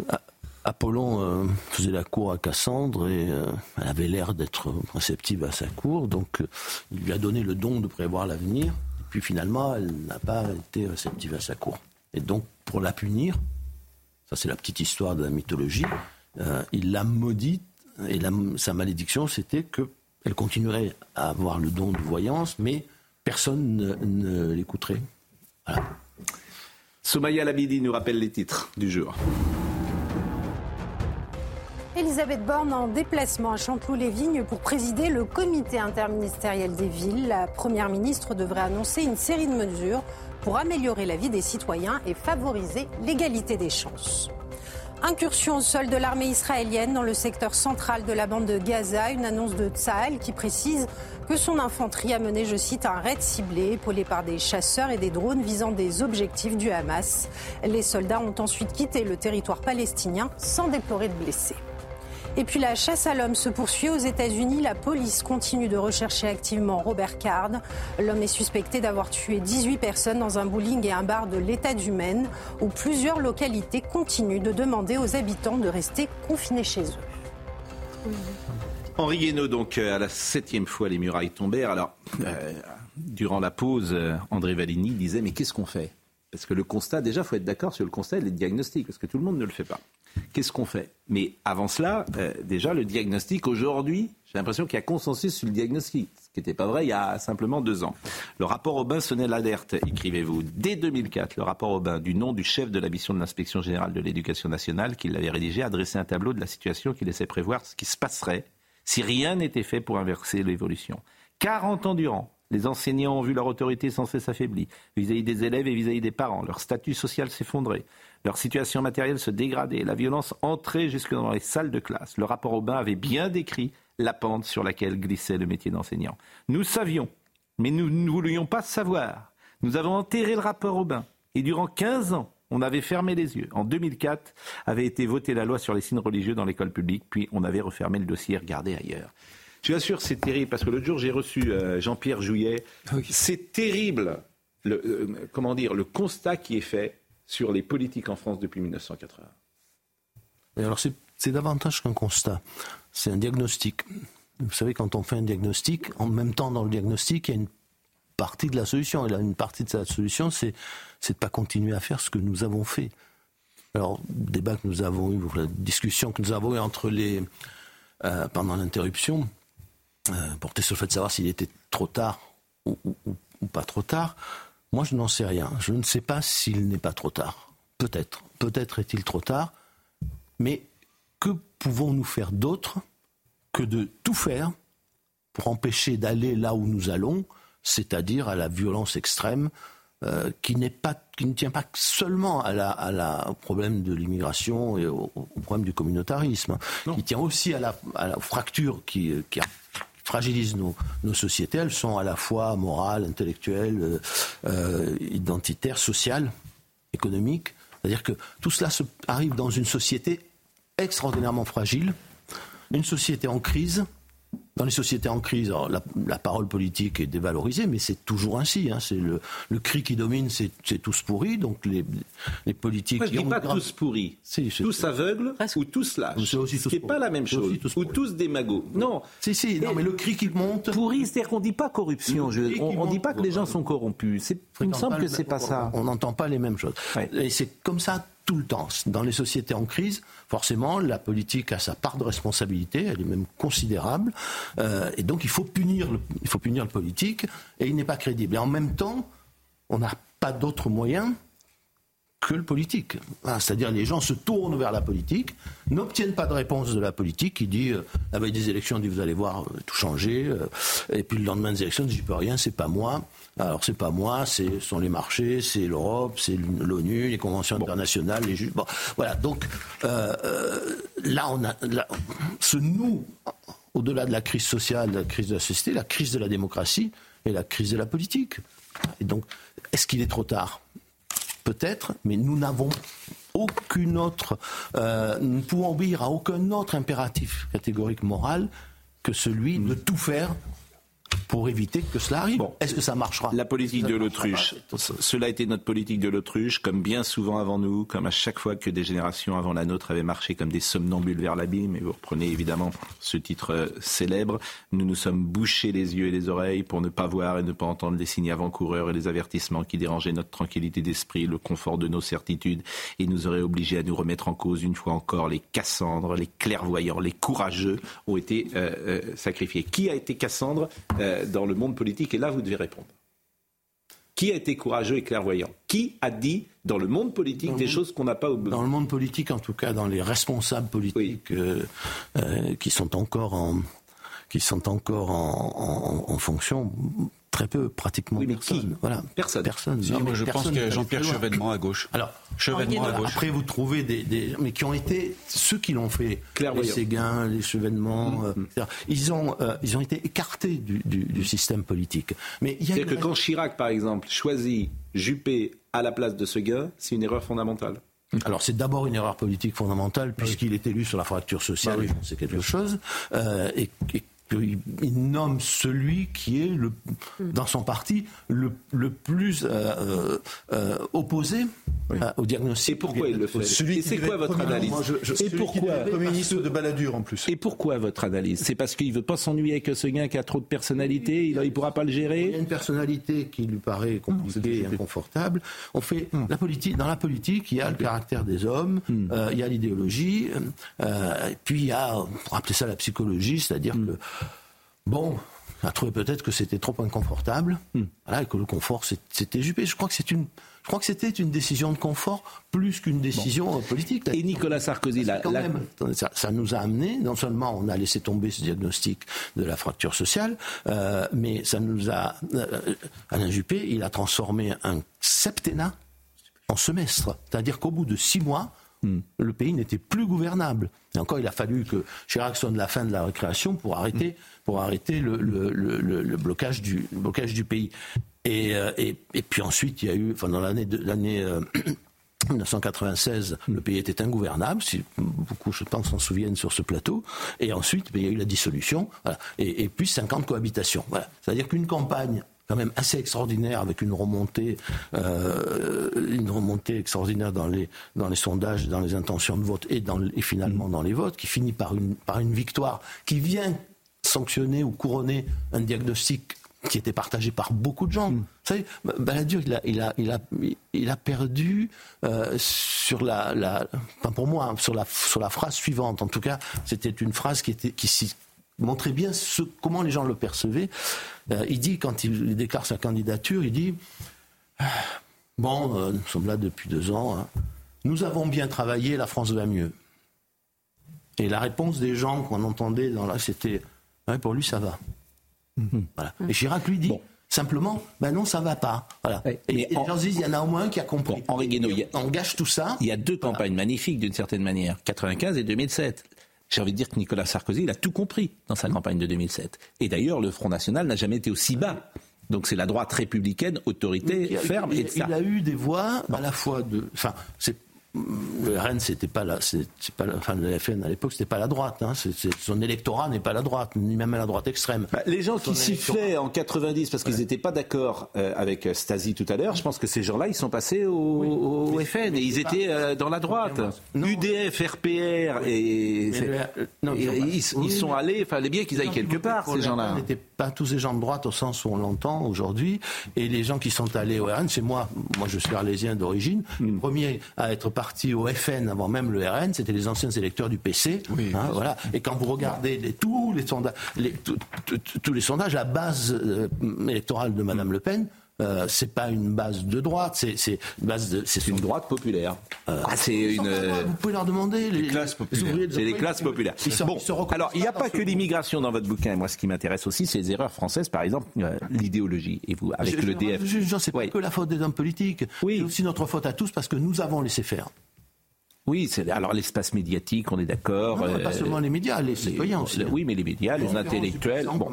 A- Apollon euh, faisait la cour à Cassandre et euh, elle avait l'air d'être réceptive à sa cour, donc euh, il lui a donné le don de prévoir l'avenir. Puis finalement, elle n'a pas été réceptive à sa cour. Et donc, pour la punir, ça c'est la petite histoire de la mythologie, il l'a maudite et sa malédiction c'était qu'elle continuerait à avoir le don de voyance, mais personne ne, ne l'écouterait. Voilà. Soumaya Labidi nous rappelle les titres du jour. Elisabeth Borne en déplacement à Chanteloup-les-Vignes pour présider le comité interministériel des villes. La Première ministre devrait annoncer une série de mesures pour améliorer la vie des citoyens et favoriser l'égalité des chances. Incursion au sol de l'armée israélienne dans le secteur central de la bande de Gaza, une annonce de Tsahal qui précise que son infanterie a mené, je cite, un raid ciblé épaulé par des chasseurs et des drones visant des objectifs du Hamas. Les soldats ont ensuite quitté le territoire palestinien sans déplorer de blessés. Et puis la chasse à l'homme se poursuit aux États-Unis. La police continue de rechercher activement Robert Card. L'homme est suspecté d'avoir tué 18 personnes dans un bowling et un bar de l'État du Maine, où plusieurs localités continuent de demander aux habitants de rester confinés chez eux. Henri Guénaud, donc euh, à la septième fois, les murailles tombèrent. Alors, euh, durant la pause, euh, André Valigny disait Mais qu'est-ce qu'on fait? Parce que le constat, déjà, il faut être d'accord sur le constat et les diagnostics, parce que tout le monde ne le fait pas. Qu'est-ce qu'on fait? Mais avant cela, euh, déjà, le diagnostic, aujourd'hui, j'ai l'impression qu'il y a consensus sur le diagnostic, ce qui n'était pas vrai il y a simplement deux ans. Le rapport Aubin sonnait l'alerte, écrivez-vous. Dès 2004, le rapport Aubin, du nom du chef de la mission de l'inspection générale de l'éducation nationale, qui l'avait rédigé, a un tableau de la situation qui laissait prévoir ce qui se passerait si rien n'était fait pour inverser l'évolution. 40 ans durant, les enseignants ont vu leur autorité sans cesse affaiblie, vis-à-vis des élèves et vis-à-vis des parents. Leur statut social s'effondrait, leur situation matérielle se dégradait, la violence entrait jusque dans les salles de classe. Le rapport Aubin avait bien décrit la pente sur laquelle glissait le métier d'enseignant. Nous savions, mais nous ne voulions pas savoir. Nous avons enterré le rapport Aubin. Et durant 15 ans, on avait fermé les yeux. En 2004, avait été votée la loi sur les signes religieux dans l'école publique, puis on avait refermé le dossier et regardé ailleurs. Je vous assure, c'est terrible, parce que l'autre jour, j'ai reçu euh, Jean-Pierre Jouyet. C'est terrible, le, euh, comment dire, le constat qui est fait sur les politiques en France depuis 1980. Et alors c'est davantage qu'un constat, c'est un diagnostic. Vous savez, quand on fait un diagnostic, en même temps dans le diagnostic, il y a une partie de la solution. Et là, une partie de la solution, c'est de pas continuer à faire ce que nous avons fait. Alors, le débat que nous avons eu, la discussion que nous avons eue entre les euh, pendant l'interruption, euh, portait sur le fait de savoir s'il était trop tard ou, ou- ou- ou pas trop tard. Moi, je n'en sais rien. Je ne sais pas s'il n'est pas trop tard. Peut-être. Peut-être est-il trop tard. Mais que pouvons-nous faire d'autre que de tout faire pour empêcher d'aller là où nous allons, c'est-à-dire à la violence extrême, euh, qui, n'est pas, qui ne tient pas seulement à la, à la- au problème de l'immigration et au, au problème du communautarisme, qui tient aussi à la, à la fracture qui, euh, qui fragilise nos, nos sociétés. Elles sont à la fois morales, intellectuelles, euh, euh, identitaires, sociales, économiques. C'est-à-dire que tout cela arrive dans une société extraordinairement fragile, une société en crise. Dans les sociétés en crise, alors, la, la parole politique est dévalorisée, mais c'est toujours ainsi. hein. C'est le, le cri qui domine, c'est c'est tous pourris. Donc les, les politiques. Moi, je qui dis pas grave- tous pourris, Si, c'est- tous aveugles ou tous lâches. Ce qui n'est pas la même chose. Ou tous démagos. Non. Si, si, non, mais le cri qui monte. Pourri, c'est-à-dire qu'on ne dit pas corruption. Je- on ne dit pas que les gens sont corrompus. C'est- Il me semble que c'est pas ça. On n'entend pas les mêmes choses. Et c'est comme ça tout le temps. Dans les sociétés en crise, forcément, la politique a sa part de responsabilité, elle est même considérable. Euh, et donc, il faut punir le, il faut punir le politique, et il n'est pas crédible. Et en même temps, on n'a pas d'autre moyen que le politique. Hein, C'est-à-dire les gens se tournent vers la politique, n'obtiennent pas de réponse de la politique, qui dit, euh, la veille des élections, on dit vous allez voir, euh, tout changer, euh, et puis le lendemain des élections, on dit j'y peux rien, c'est pas moi. Alors c'est pas moi, ce sont les marchés, c'est l'Europe, c'est l'ONU, les conventions internationales, les juges. Bon, voilà. Donc euh, là, on a là, ce nous, au-delà de la crise sociale, la crise de la société, la crise de la démocratie et la crise de la politique. Et donc, est-ce qu'il est trop tard? Peut-être, mais nous n'avons aucune autre, euh, nous ne pouvons obéir à aucun autre impératif catégorique moral que celui de tout faire pour éviter que cela arrive. Est-ce que ça marchera? La politique de l'autruche. Cela a été notre politique de l'autruche, comme bien souvent avant nous, comme à chaque fois que des générations avant la nôtre avaient marché comme des somnambules vers l'abîme. Et vous reprenez évidemment ce titre euh, célèbre. Nous nous sommes bouchés les yeux et les oreilles pour ne pas voir et ne pas entendre les signes avant-coureurs et les avertissements qui dérangeaient notre tranquillité d'esprit, le confort de nos certitudes, et nous auraient obligés à nous remettre en cause une fois encore. Les Cassandres, les clairvoyants, les courageux ont été euh, euh, sacrifiés. Qui a été Cassandre? Euh, dans le monde politique Et là, vous devez répondre. Qui a été courageux et clairvoyant? Qui a dit dans le monde politique des choses qu'on n'a pas oubliées? Dans le monde politique, en tout cas, dans les responsables politiques euh, euh, qui sont encore en qui sont encore en, en- en fonction, très peu, pratiquement personne. Voilà. Personne. Personne. Moi, je pense Personne qu'il y a n'est Jean-Pierre. Chevènement à gauche. Alors, Chevènement à gauche. Après, vous trouvez des, des- mais qui ont été ceux qui l'ont fait, les. Séguin, les Chevènements, Mmh, euh, etc. Ils ont euh, ils ont été écartés du, du- du système politique. Mais il y a C'est-à-dire une que quand Chirac, par exemple, choisit Juppé à la place de ce gars, c'est une erreur fondamentale. Alors c'est d'abord une erreur politique fondamentale puisqu'il est élu sur la fracture sociale, Bah c'est quelque chose, euh, et, et qu'il il nomme celui qui est le, dans son parti le, le plus euh, euh, euh, opposé euh, au diagnostic. Et pourquoi il le fait? Celui Et c'est quoi votre analyse? Moi, je- je- Et pourquoi ministre de Balladur en plus. Et pourquoi votre analyse? C'est parce qu'il veut pas s'ennuyer avec ce gars qui a trop de personnalité, il ne pourra pas le Il y a gérer une personnalité qui lui paraît compliquée et inconfortable. On fait la politique. Dans la politique, il y a le caractère des hommes, euh, il y a l'idéologie, euh, et puis il y a, on pourrait appeler ça la psychologie, c'est-à-dire que bon, on a trouvé peut-être que c'était trop inconfortable, voilà, et que le confort c'était Juppé. Je crois que c'est une, je crois que c'était une décision de confort plus qu'une décision euh, politique. Et Nicolas Sarkozy, quand la- même, ça, ça nous a amené, non seulement on a laissé tomber ce diagnostic de la fracture sociale, euh, mais ça nous a. euh, Alain Juppé, il a transformé un septennat en semestre. C'est-à-dire qu'au bout de six mois, le pays n'était plus gouvernable. Et encore, il a fallu que Chirac sonne la fin de la récréation pour arrêter, pour arrêter le, blocage, du, blocage du pays. Et, euh, et, puis ensuite, il y a eu, enfin, dans l'année de- l'année euh, 1996, le pays était ingouvernable, si beaucoup, je pense, s'en souviennent sur ce plateau. Et ensuite, ben, il y a eu la dissolution, et, puis 50 cohabitations. C'est-à-dire qu'une campagne quand même assez extraordinaire avec une remontée, euh, une remontée extraordinaire dans les dans les sondages, dans les intentions de vote et, dans, le- et finalement dans les votes, qui finit par une par une victoire qui vient sanctionner ou couronner un diagnostic qui était partagé par beaucoup de gens. Vous savez, Balladur, il a, il a, il a, il a perdu euh, sur la, la enfin pour moi, sur la, sur la phrase suivante. En tout cas, c'était une phrase qui, était, qui montrait bien ce, comment les gens le percevaient. Euh, il dit, quand il déclare sa candidature, il dit Ah, Bon, euh, nous sommes là depuis deux ans. hein. Nous avons bien travaillé, la France va mieux. Et la réponse des gens qu'on entendait dans là, c'était Ouais, pour lui, ça va. Voilà. Et Chirac lui dit simplement, ben non, ça va pas. Voilà. et et les gens disent, il y en a au moins un qui a compris. Henri Guénaud, a- on gâche tout ça. Il y a deux campagnes magnifiques d'une certaine manière, 95 et 2007. J'ai envie de dire que Nicolas Sarkozy, il a tout compris dans sa campagne de 2007. Et d'ailleurs, le Front National n'a jamais été aussi bas. Donc c'est la droite républicaine, autorité, Il a- ferme. il, et ça. il a eu des voix à la fois de. Enfin, c'est. Le RN, c'était pas la, c'est c'est pas la, enfin, le FN à l'époque, c'était pas la droite. Hein, c'est- c'est- son électorat n'est pas la droite, ni même à la droite extrême. Bah, les gens qui Son sifflaient en 90 parce qu'ils n'étaient pas d'accord euh, avec Stasi tout à l'heure, je pense que ces gens-là, ils sont passés au, au FN et ils étaient euh, dans la droite. UDF, RPR et, Mais le- euh, non, et ils sont allés, il fallait bien qu'ils aillent quelque qui part ces gens-là. N'étaient pas tous des gens de droite au sens où on l'entend aujourd'hui. Et les gens qui sont allés au RN, c'est moi. Moi, je suis arlésien d'origine. Le premier à être parti au FN avant même le RN, c'était les anciens électeurs du PC. Hein, voilà. Et quand vous regardez les- tous les sondages, les, tous les sondages, la base euh, électorale de Mme Le Pen, euh, c'est pas une base de droite, c'est c'est une base de c'est une droite populaire. Ah, c'est une. Vous pouvez leur demander les, classes populaires. C'est les classes populaires. Bon, alors il n'y a pas que l'immigration dans votre bouquin. Moi, ce qui m'intéresse aussi, c'est les erreurs françaises, par exemple, euh, l'idéologie. Et vous, avec Je- le je- DF. Je, je, c'est pas que la faute des hommes politiques. C'est aussi notre faute à tous parce que nous avons laissé faire. Oui, alors l'espace médiatique, on est d'accord. Pas euh, seulement les médias, les citoyens aussi. Oui, mais les médias, les intellectuels. Bon,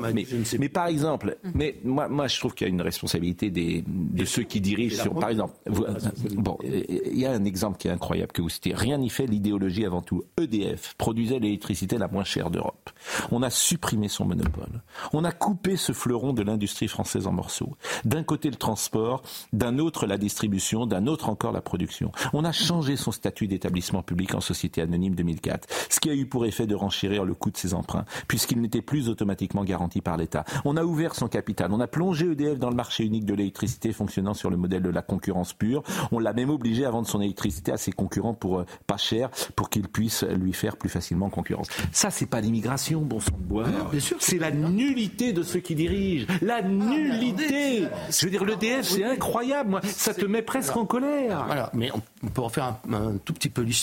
mais, par exemple, mais moi, moi, je trouve qu'il y a une responsabilité des, de ceux qui dirigent sur. Par exemple, vous- euh, bon, il y a un exemple qui est incroyable que vous citez. Rien n'y fait, l'idéologie avant tout. EDF produisait l'électricité la moins chère d'Europe. On a supprimé son monopole. On a coupé ce fleuron de l'industrie française en morceaux. D'un côté le transport, d'un autre la distribution, d'un autre encore la production. On a changé son statut d'établissement public en société anonyme 2004, ce qui a eu pour effet de renchérir le coût de ses emprunts, puisqu'il n'était plus automatiquement garanti par l'État. On a ouvert son capital, on a plongé EDF dans le marché unique de l'électricité fonctionnant sur le modèle de la concurrence pure. On l'a même obligé à vendre son électricité à ses concurrents pour euh, pas cher, pour qu'ils puissent lui faire plus facilement concurrence. Ça, c'est pas l'immigration, bon sang de bois. C'est la nullité de ceux qui dirigent. La nullité. Je veux dire, l'EDF, c'est incroyable. Moi, ça te met presque en colère. Voilà, mais on, peut refaire un, un tout petit peu l'histoire.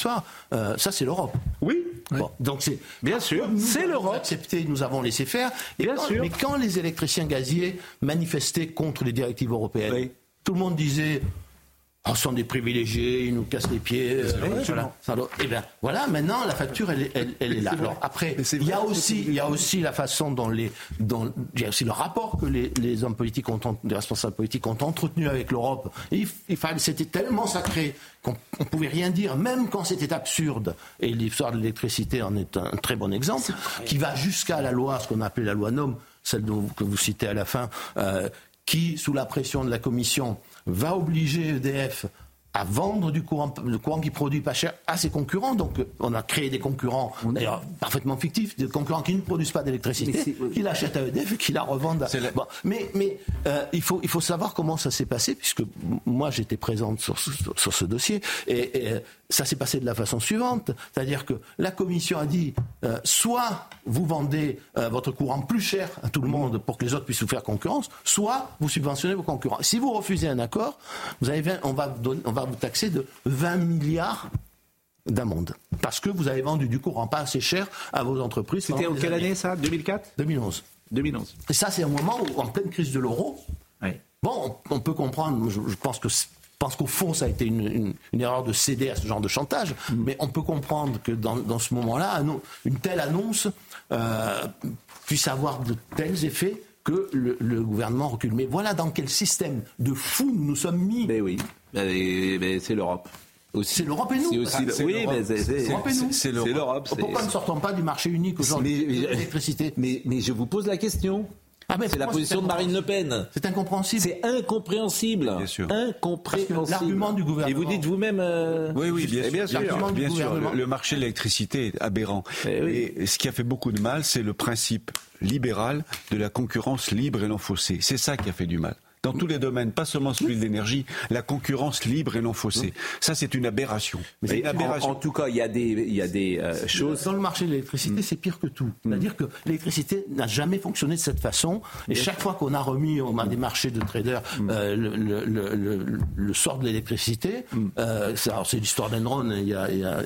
Euh, ça, c'est l'Europe. Oui. Bon, donc c'est bien sûr, c'est l'Europe. Accepté, nous avons laissé faire. Et Bien quand- sûr. Mais quand les électriciens gaziers manifestaient contre les directives européennes, tout le monde disait. Oh, sont des privilégiés, ils nous cassent les pieds. euh, voilà. Doit- Eh bien, voilà, maintenant la facture, elle, est- elle- elle est là. Alors après, il y a aussi, il y a aussi la façon dont les, dont, il y a aussi le rapport que les, les hommes politiques ont, les responsables politiques ont entretenu avec l'Europe. Et Il, il fallait, c'était tellement sacré qu'on ne pouvait rien dire, même quand c'était absurde. Et l'histoire de l'électricité en est un très bon exemple, qui va jusqu'à la loi, ce qu'on a appelé la loi NOM, celle dont- que vous citez à la fin, euh, qui, sous la pression de la Commission, va obliger EDF à vendre du courant, le courant qui produit pas cher à ses concurrents. Donc, euh, on a créé des concurrents, d'ailleurs, parfaitement fictifs, des concurrents qui ne produisent pas d'électricité, qui l'achètent à EDF et qui la revendent. à- Bon, mais mais euh, il, faut, il faut savoir comment ça s'est passé, puisque moi, j'étais présente sur, ce- sur, sur ce dossier, et, et, ça s'est passé de la façon suivante. C'est-à-dire que la Commission a dit, euh, soit vous vendez euh, votre courant plus cher à tout le monde pour que les autres puissent vous faire concurrence, soit vous subventionnez vos concurrents. Si vous refusez un accord, vous avez 20 on, va donner- on va vous taxer de 20 milliards d'amende. Parce que vous avez vendu du courant pas assez cher à vos entreprises. C'était en quelle années. année ça? 2004 2011. 2011. Et ça, c'est un moment où, en pleine crise de l'euro, bon, on, on peut comprendre, je, je pense que pense qu'au fond, ça a été une, une- une erreur de céder à ce genre de chantage, mais on peut comprendre que dans, dans ce moment-là, un- une telle annonce euh, puisse avoir de tels effets que le, le gouvernement recule. Mais voilà dans quel système de fou nous nous sommes mis. Mais oui, c'est l'Europe. C'est l'Europe et nous. C'est aussi le- c'est oui, l'Europe. mais c'est- Pourquoi ne sortons pas du marché unique aujourd'hui de l'électricité? Mais, mais je vous pose la question. Ah, mais c'est la position c'est de Marine Le Pen. C'est incompréhensible. C'est incompréhensible. Bien sûr. Incompréhensible. l'argument du gouvernement- Et vous dites vous-même. euh, Oui, oui, bien eh sûr. sûr. Bien sûr, le, le marché de l'électricité est aberrant. Et ce qui a fait beaucoup de mal, c'est le principe libéral de la concurrence libre et non faussée. C'est ça qui a fait du mal. Dans tous les domaines, pas seulement celui de l'énergie, la concurrence libre et non faussée. Ça, c'est une aberration. C'est une Mais en, aberration. en tout cas, il y a des, il y a des euh, choses. Dans le marché de l'électricité, c'est pire que tout. C'est-à-dire que l'électricité n'a jamais fonctionné de cette façon. Et chaque fois qu'on a remis au des marchés de traders euh, le, le- le- le- le sort de l'électricité, euh, c'est l'histoire d'Enron il, a- il y a,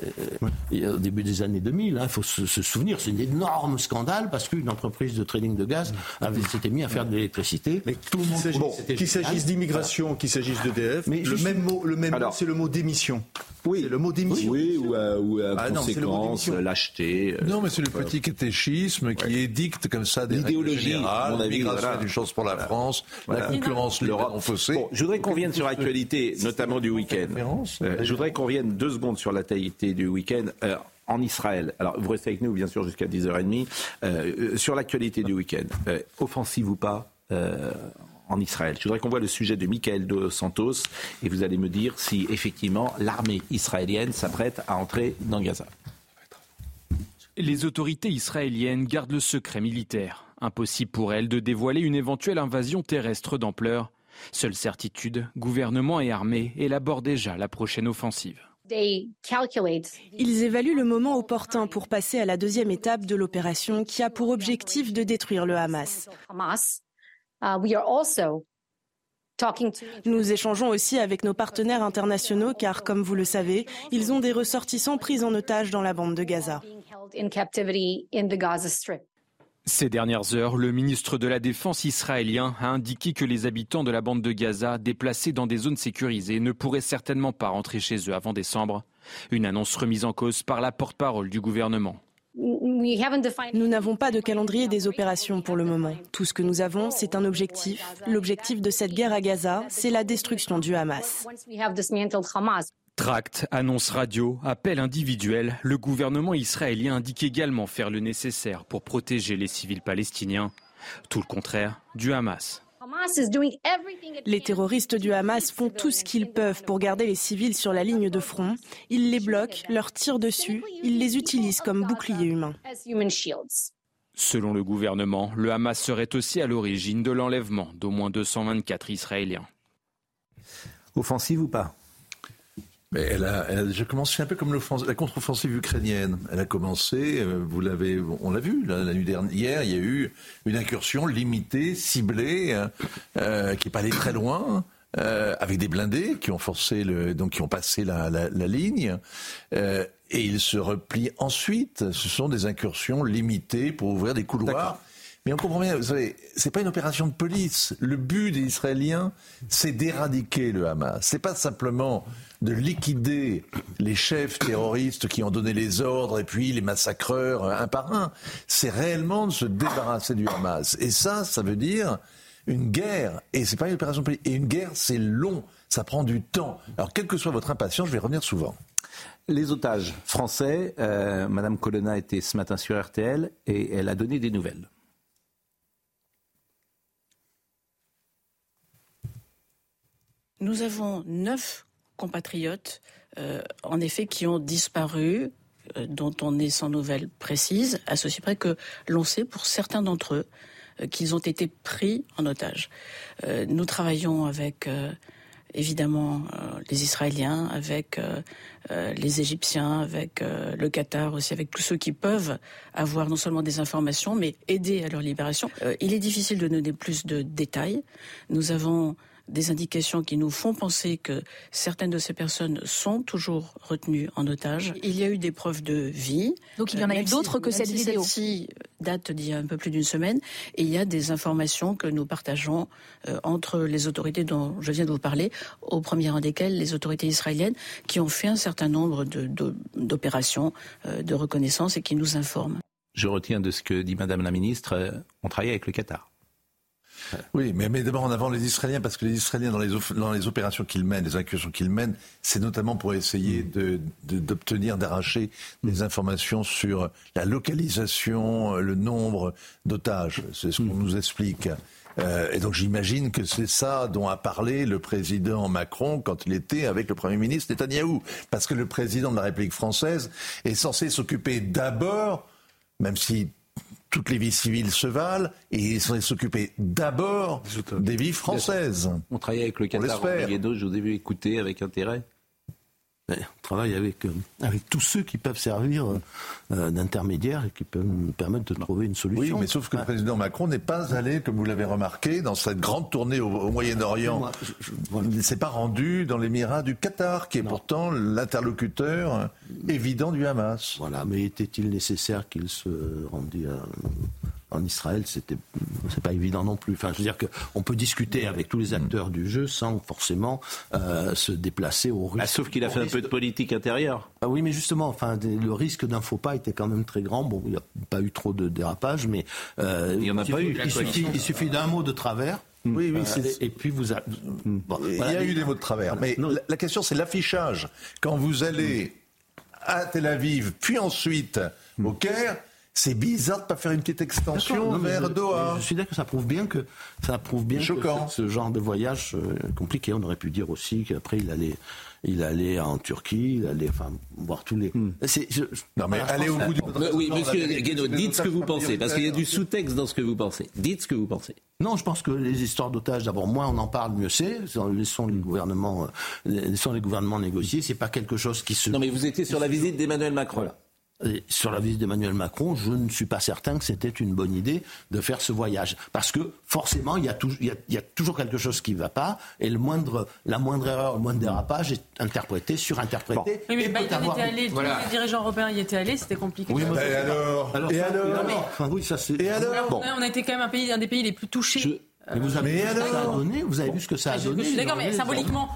il y a au début des années 2000. Il faut se, se souvenir, c'est un énorme scandale parce qu'une entreprise de trading de gaz avait s'était mis à faire de l'électricité. tout le monde que c'était Qu'il s'agisse d'immigration, qu'il s'agisse d'EDF, Mais le juste- même mot, le même mot, c'est le mot démission. Oui. Le mot démission. Oui, ou, euh, ou euh, Ah conséquence, lâcheté. euh, Non, mais c'est le petit catéchisme qui édicte comme ça des à avis, l'immigration voilà. est une chose pour la France, Voilà. la concurrence L'Europe. Bon, je voudrais qu'on vienne sur l'actualité, notamment du week-end. Euh, je voudrais qu'on vienne deux secondes sur l'actualité du week-end. euh, en Israël. Alors, vous restez avec nous, bien sûr, jusqu'à 10h30. Euh, euh, sur l'actualité du week-end, euh, offensive ou pas euh, en Israël. Je voudrais qu'on voit le sujet de Michael Dos Santos et vous allez me dire si effectivement l'armée israélienne s'apprête à entrer dans Gaza. Les autorités israéliennes gardent le secret militaire. Impossible pour elles de dévoiler une éventuelle invasion terrestre d'ampleur. Seule certitude, gouvernement et armée élaborent déjà la prochaine offensive. Ils évaluent le moment opportun pour passer à la deuxième étape de l'opération qui a pour objectif de détruire le Hamas. Nous échangeons aussi avec nos partenaires internationaux car, comme vous le savez, ils ont des ressortissants pris en otage dans la bande de Gaza. Ces dernières heures, le ministre de la Défense israélien a indiqué que les habitants de la bande de Gaza, déplacés dans des zones sécurisées, ne pourraient certainement pas rentrer chez eux avant décembre. Une annonce remise en cause par la porte-parole du gouvernement. Nous n'avons pas de calendrier des opérations pour le moment. Tout ce que nous avons, c'est un objectif. L'objectif de cette guerre à Gaza, c'est la destruction du Hamas. Tract, annonce radio, appel individuel, le gouvernement israélien indique également faire le nécessaire pour protéger les civils palestiniens. Tout le contraire du Hamas. Les terroristes du Hamas font tout ce qu'ils peuvent pour garder les civils sur la ligne de front. Ils les bloquent, leur tirent dessus, ils les utilisent comme boucliers humains. Selon le gouvernement, le Hamas serait aussi à l'origine de l'enlèvement d'au moins 224 Israéliens. Offensive ou pas? Mais elle a, elle a déjà commencé un peu comme la contre-offensive ukrainienne. Elle a commencé, euh, vous l'avez, on l'a vu la, nuit dernière, il y a eu une incursion limitée, ciblée, hein, euh, qui est pas allée très loin. Euh, avec des blindés qui ont forcé le, donc qui ont passé la, la, la ligne, euh, et ils se replient ensuite. Ce sont des incursions limitées pour ouvrir des couloirs mais on comprend bien, vous savez, c'est pas une opération de police. Le but des Israéliens, c'est d'éradiquer le Hamas. C'est pas simplement de liquider les chefs terroristes qui ont donné les ordres et puis les massacreurs un par un. C'est réellement de se débarrasser du Hamas. Et ça, ça veut dire une guerre. Et c'est pas une opération de police. Et une guerre, c'est long. Ça prend du temps. Alors, quelle que soit votre impatience, je vais revenir souvent. Les otages français, euh, Madame Colonna était ce matin sur RTL et elle a donné des nouvelles. Nous avons neuf compatriotes, euh, en effet, qui ont disparu, euh, dont on est sans nouvelles précises, à ceci près que l'on sait pour certains d'entre eux euh, qu'ils ont été pris en otage. nous travaillons avec évidemment les Israéliens, avec les Égyptiens, avec le Qatar aussi, avec tous ceux qui peuvent avoir non seulement des informations, mais aider à leur libération. il est difficile de donner plus de détails. Nous avons des indications qui nous font penser que certaines de ces personnes sont toujours retenues en otage. Il y a eu des preuves de vie. Donc il y en a eu d'autres que cette vidéo. Celle-ci date d'il y a un peu plus d'une semaine et il y a des informations que nous partageons euh, entre les autorités dont je viens de vous parler, au premier rang desquelles les autorités israéliennes qui ont fait un certain nombre d'opérations de, euh, de reconnaissance et qui nous informent. Je retiens de ce que dit Madame la Ministre, euh, on travaille avec le Qatar. Oui, mais, mais d'abord en avant les Israéliens, parce que les Israéliens, dans les, dans les opérations qu'ils mènent, les incursions qu'ils mènent, c'est notamment pour essayer d'obtenir, de, d'arracher des informations sur la localisation, le nombre d'otages. C'est ce qu'on nous explique. Euh, et donc j'imagine que c'est ça dont a parlé le président Macron quand il était avec le Premier ministre Netanyahou. Parce que le président de la République française est censé s'occuper d'abord, même si toutes les vies civiles se valent et ils sont s'occuper d'abord des vies françaises. On travaille avec le Qatar. Je vous ai vu écouter avec intérêt. On travaille avec, euh, avec tous ceux qui peuvent servir euh, euh, d'intermédiaires et qui peuvent nous permettre de trouver une solution. Oui, mais sauf que le président Macron n'est pas allé, comme vous l'avez remarqué, dans cette grande tournée au, Moyen-Orient. Il ne s'est pas rendu dans l'émirat du Qatar, qui est pourtant l'interlocuteur évident du Hamas. Voilà, mais était-il nécessaire qu'il se rendît à en Israël, c'était c'est pas évident non plus. Enfin, je veux dire qu'on peut discuter avec tous les acteurs du jeu sans forcément euh, se déplacer au risque. Ah, sauf qu'il a fait un peu de politique intérieure. Ah oui, mais justement, enfin, le risque d'un faux pas était quand même très grand. Bon, il n'y a pas eu trop de dérapage, mais euh, il y en a pas eu. Il suffit, il suffit d'un mot de travers. Oui, oui, euh, et puis vous bon, il y a eu des mots de travers, mais la, question c'est l'affichage. Quand vous allez à Tel Aviv, puis ensuite au Caire, c'est bizarre de pas faire une petite extension vers Doha. Je suis d'accord que ça prouve bien que ça prouve bien Choquant. Que ce, genre de voyage euh, compliqué. On aurait pu dire aussi qu'après il allait il allait en Turquie, il allait enfin voir tous les. Hmm. non mais allez au bout du. Oui, Monsieur Guénaud, dites ce que vous pensez, parce qu'il y a du sous-texte dans ce que vous pensez. Dites ce que vous pensez. Non, je pense que les histoires d'otages, d'abord, moins on en parle, mieux c'est. Laissons les gouvernements, euh, laissons les gouvernements négocier. C'est pas quelque chose qui se. Non, mais vous étiez sur la visite d'Emmanuel Macron. Et sur la visite d'Emmanuel Macron, je ne suis pas certain que c'était une bonne idée de faire ce voyage. Parce que forcément, il y a, il y a, toujours quelque chose qui ne va pas, et le moindre, la moindre erreur, le moindre dérapage est interprété, surinterprété. Oui, mais et peut Biden avoir- était allé, tous les dirigeants européens y étaient allés, c'était compliqué. Oui, mais- Et alors Alors, Et alors non, enfin, oui, ça c'est. Et alors on a été quand même un, pays, un des pays les plus touchés. Mais vous avez Mais vu ce que ça a donné Vous avez vu ce que ça a je- donné je suis d'accord, mais symboliquement.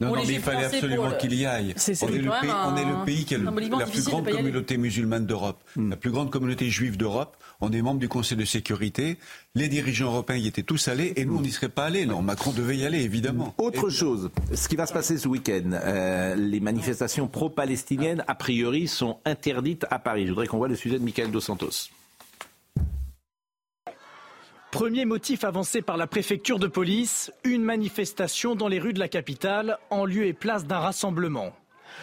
Non, non, mais il fallait absolument le- qu'il y aille. C'est- c'est on, est le pays, on est le pays qui a le- la plus grande communauté musulmane d'Europe, la plus grande communauté juive d'Europe. On est membre du Conseil de sécurité. Les dirigeants européens y étaient tous allés et nous, on n'y serait pas allés. Non, Macron devait y aller, évidemment. Autre chose, ce qui va se passer ce week-end, euh, les manifestations pro-palestiniennes, a priori, sont interdites à Paris. Je voudrais qu'on voit le sujet de Michael Dos Santos. Premier motif avancé par la préfecture de police, une manifestation dans les rues de la capitale en lieu et place d'un rassemblement.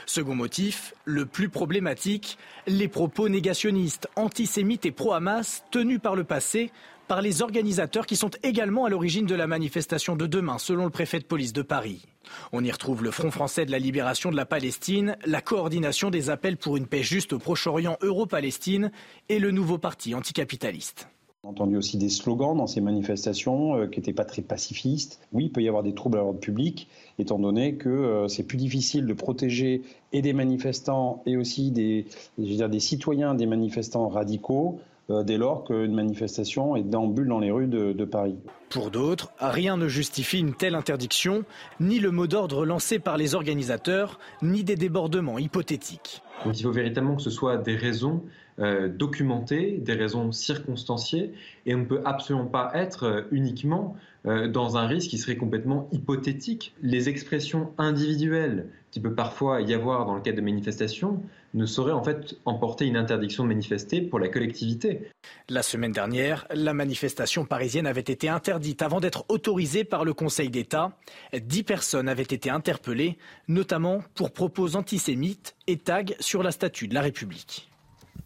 Second motif, le plus problématique, les propos négationnistes, antisémites et pro-Hamas tenus par le passé par les organisateurs qui sont également à l'origine de la manifestation de demain, selon le préfet de police de Paris. On y retrouve le Front français de la libération de la Palestine, la coordination des appels pour une paix juste au Proche-Orient Euro-Palestine et le nouveau parti anticapitaliste. On a entendu aussi des slogans dans ces manifestations euh, qui n'étaient pas très pacifistes. Oui, il peut y avoir des troubles à l'ordre public, étant donné que euh, c'est plus difficile de protéger et des manifestants et aussi des, je veux dire, des citoyens des manifestants radicaux euh, dès lors qu'une manifestation est déambule dans les rues de, de Paris. Pour d'autres, rien ne justifie une telle interdiction, ni le mot d'ordre lancé par les organisateurs, ni des débordements hypothétiques. Donc il faut véritablement que ce soit des raisons euh, documentées, des raisons circonstanciées, et on ne peut absolument pas être euh, uniquement euh, dans un risque qui serait complètement hypothétique. Les expressions individuelles qui peut parfois y avoir dans le cadre de manifestations ne sauraient en fait emporter une interdiction de manifester pour la collectivité. La semaine dernière, la manifestation parisienne avait été interdite avant d'être autorisée par le Conseil d'État. Dix personnes avaient été interpellées, notamment pour propos antisémites et tags sur la statue de la République.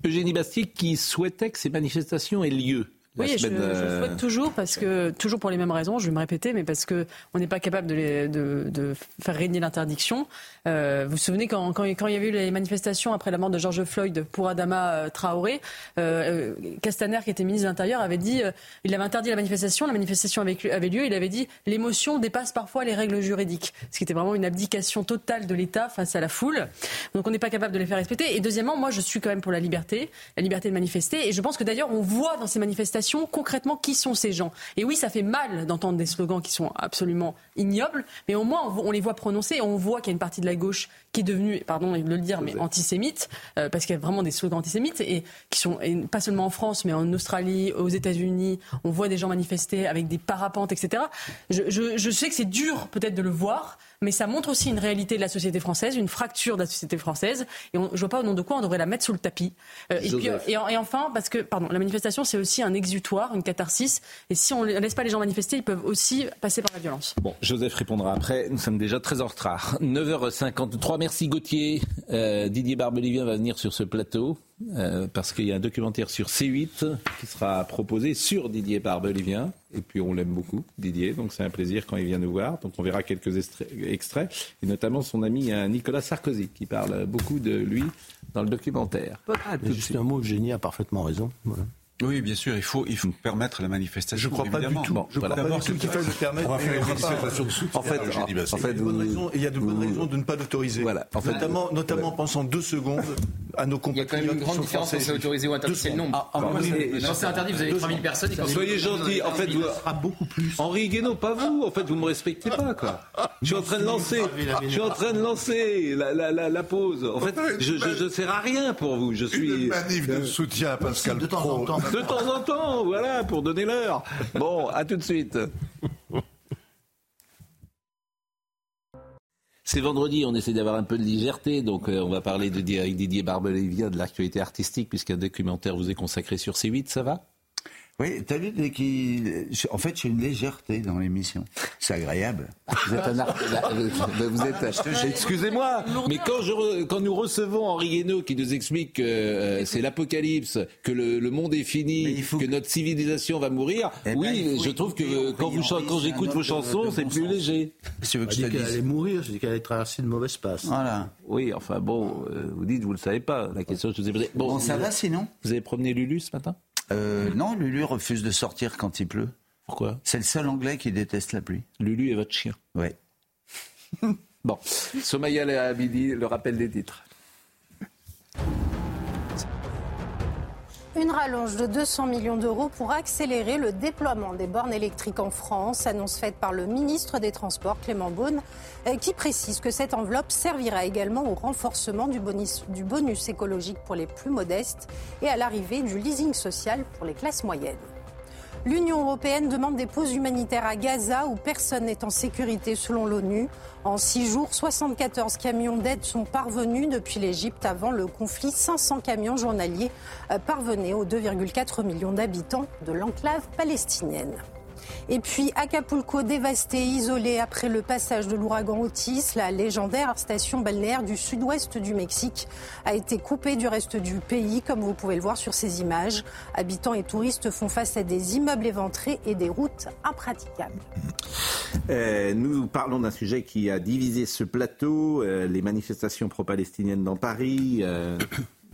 Eugénie Bastier qui souhaitait que ces manifestations aient lieu. Oui, je, je euh, souhaite toujours parce que toujours pour les mêmes raisons. Je vais me répéter, mais parce que on n'est pas capable de, les- de- de faire régner l'interdiction. Euh, vous vous souvenez quand, quand, quand il y avait eu les manifestations après la mort de George Floyd pour Adama euh, Traoré, euh, euh, Castaner, qui était ministre de l'Intérieur, avait dit, euh, il avait interdit la manifestation. La manifestation avait, avait lieu. Il avait dit, l'émotion dépasse parfois les règles juridiques, ce qui était vraiment une abdication totale de l'État face à la foule. Donc on n'est pas capable de les faire respecter. Et deuxièmement, moi je suis quand même pour la liberté, la liberté de manifester. Et je pense que d'ailleurs on voit dans ces manifestations concrètement qui sont ces gens? Et oui, ça fait mal d'entendre des slogans qui sont absolument ignobles, mais au moins on, les voit prononcer et on voit qu'il y a une partie de la gauche qui est devenue, pardon de le dire, mais antisémite, euh, parce qu'il y a vraiment des slogans antisémites et qui sont et pas seulement en France, mais en Australie, aux États-Unis. On voit des gens manifester avec des parapentes, etc. Je, je- je sais que c'est dur peut-être de le voir, mais ça montre aussi une réalité de la société française, une fracture de la société française. Et on, je vois pas au nom de quoi on devrait la mettre sous le tapis. Euh, et, puis, Joseph. et, en- et enfin, parce que pardon, la manifestation c'est aussi un exutoire, une catharsis. Et si on ne laisse pas les gens manifester, ils peuvent aussi passer par la violence. Bon, Joseph répondra après. Nous sommes déjà très en retard. 9h53. Merci Gauthier. Euh, Didier Barbelivien va venir sur ce plateau euh, parce qu'il y a un documentaire sur C8 qui sera proposé sur Didier Barbelivien. Et puis on l'aime beaucoup, Didier. Donc c'est un plaisir quand il vient nous voir. Donc on verra quelques extraits. Et notamment son ami euh, Nicolas Sarkozy qui parle beaucoup de lui dans le documentaire. Ah, Juste un mot, Eugénie a parfaitement raison. Voilà. Oui, bien sûr, il faut, il faut permettre la manifestation. Je crois pas du tout. Bon, Je crois voilà. pas du tout qu'il faille le permettre. On va faire une manifestation de soutien En fait, en Il y a de bonnes raisons- il y a de bonnes raisons de ne pas l'autoriser. Voilà. En fait, notamment, vous- notamment ouais. pensant deux secondes à nos Il y a quand compatriotes. même une grande différence entre autorisé ou interdit, c'est le nombre. Ah, ah, mais- c'est interdit, vous avez 3000 personnes. Soyez vous- gentil. En fait, vous, beaucoup plus. Henri Guénaud, pas vous. En fait, vous me respectez pas, quoi. Je suis en train de lancer, je suis en train de lancer la, la, la, la pause. En fait, je, je sers à rien pour vous. Je suis Une manif de soutien à Pascal De temps en temps. de temps en temps, voilà, pour donner l'heure. Bon, à tout de suite. C'est vendredi, on essaie d'avoir un peu de légèreté, donc euh, on va parler de, avec Didier Barbelivien de l'actualité artistique, puisqu'un documentaire vous est consacré sur C8, ça va? Oui, t'as vu dès qu'il- En fait, j'ai une légèreté dans l'émission. C'est agréable. Vous êtes un art- vous êtes- Excusez-moi, mais quand, je re- quand nous recevons Henri Guénaud qui nous explique que euh, c'est l'apocalypse, que le, le monde est fini, que notre civilisation va mourir, Eh ben, oui, je trouve que euh, quand, vous, j'écoute vos chansons, c'est plus sens. léger. Si que je te qu'elle allait mourir, j'ai dit qu'elle allait traverser une mauvaise passe. Voilà. Oui, enfin bon, euh, vous dites, vous le savez pas, la question que je vous ai posée. Bon, ça vous- va sinon? Vous avez promené Lulu ce matin? Euh, non, Lulu refuse de sortir quand il pleut. Pourquoi? C'est le seul Anglais qui déteste la pluie. Lulu est votre chien. Ouais. Bon, Somaya et Abidi, le rappel des titres. Une rallonge de 200 millions d'euros pour accélérer le déploiement des bornes électriques en France, annonce faite par le ministre des Transports Clément Beaune, euh, qui précise que cette enveloppe servira également au renforcement du bonus, du bonus écologique pour les plus modestes et à l'arrivée du leasing social pour les classes moyennes. L'Union européenne demande des pauses humanitaires à Gaza où personne n'est en sécurité selon l'ONU. En six jours, 74 camions d'aide sont parvenus depuis l'Égypte avant le conflit. 500 camions journaliers euh, parvenaient aux 2,4 millions d'habitants de l'enclave palestinienne. Et puis Acapulco dévasté, isolé après le passage de l'ouragan Otis, la légendaire station balnéaire du sud-ouest du Mexique a été coupée du reste du pays, comme vous pouvez le voir sur ces images. Habitants et touristes font face à des immeubles éventrés et des routes impraticables. Euh, nous parlons d'un sujet qui a divisé ce plateau, euh, les manifestations pro-palestiniennes dans Paris. Euh,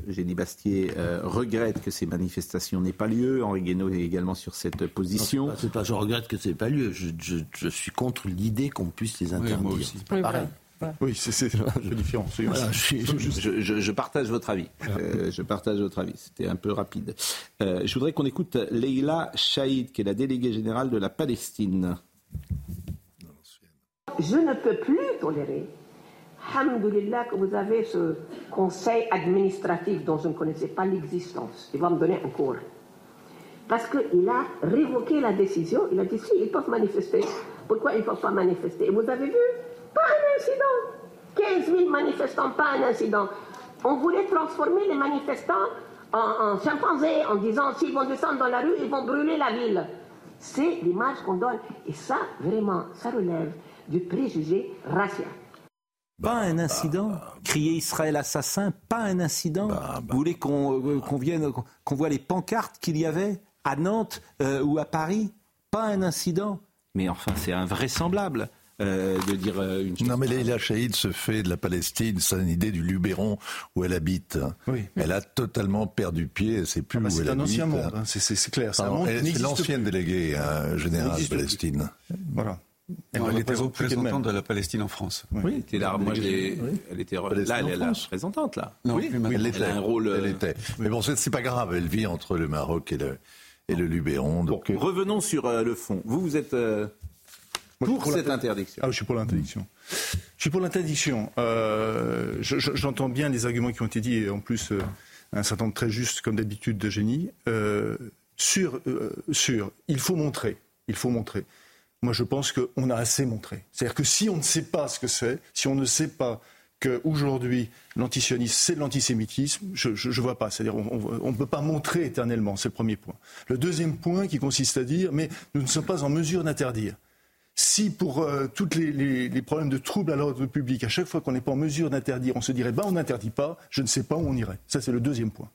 Eugénie Bastier euh, regrette que ces manifestations n'aient pas lieu. Henri Guénaud est également sur cette position. Non, c'est pas, c'est pas- je regrette que ça n'ait pas lieu. Je, je- je suis contre l'idée qu'on puisse les interdire. moi aussi. C'est pas pareil. Oui, c'est différent. c'est- Voilà, je suis- Je, je- je partage votre avis. Euh, je partage votre avis. C'était un peu rapide. Euh, je voudrais qu'on écoute Leila Chaïd, qui est la déléguée générale de la Palestine. Je ne peux plus tolérer. Alhamdulillah que vous avez ce conseil administratif dont je ne connaissais pas l'existence. Il va me donner un cours. Parce qu'il a révoqué la décision. Il a dit si, ils peuvent manifester. Pourquoi ils ne peuvent pas manifester? Et vous avez vu? Pas un incident. 15 000 manifestants, pas un incident. On voulait transformer les manifestants en, en chimpanzés en disant s'ils vont descendre dans la rue, ils vont brûler la ville. C'est l'image qu'on donne. Et ça, vraiment, ça relève du préjugé racial. Pas un incident. Crier Israël assassin, pas un incident. Vous voulez qu'on euh, qu'on vienne, qu'on voit les pancartes qu'il y avait à Nantes euh, ou à Paris? Pas un incident. Mais enfin, c'est invraisemblable euh, de dire euh, une chose. Non, mais Leila Chaïd se fait de la Palestine sa idée du Luberon où elle habite. Elle a totalement perdu pied, c'est plus Ah bah, où c'est elle un habite. ancien monde, hein, c'est- c'est c'est clair, c'est C'est l'ancienne déléguée euh, générale de N'existe plus. Palestine. Voilà. Elle, était représentante de la Palestine en France. Oui, était là. Moi, elle était re- là, elle est la représentante là. Non, oui, elle Elle était. a un rôle, euh, Elle était. Mais bon, c'est pas grave. Elle vit entre le Maroc et le, et le Luberon. Donc, euh, Revenons sur euh, le fond. Vous, vous êtes euh, Moi, pour cette interdiction. Ah, je suis pour l'interdiction. Je suis pour l'interdiction. Euh, je- je- J'entends bien les arguments qui ont été dits, et en plus, euh, un certain nombre très juste, comme d'habitude, de génie. Euh, sur, euh, sur, il faut montrer. Il faut montrer. Moi, je pense qu'on a assez montré. C'est-à-dire que si on ne sait pas ce que c'est, si on ne sait pas qu'aujourd'hui, l'antisionisme, c'est l'antisémitisme, je ne vois pas. C'est-à-dire on ne peut pas montrer éternellement, c'est le premier point. Le deuxième point qui consiste à dire, mais nous ne sommes pas en mesure d'interdire. Si pour euh, tous les, les- problèmes de troubles à l'ordre public, à chaque fois qu'on n'est pas en mesure d'interdire, on se dirait, bah, on n'interdit pas, je ne sais pas où on irait. Ça, c'est le deuxième point.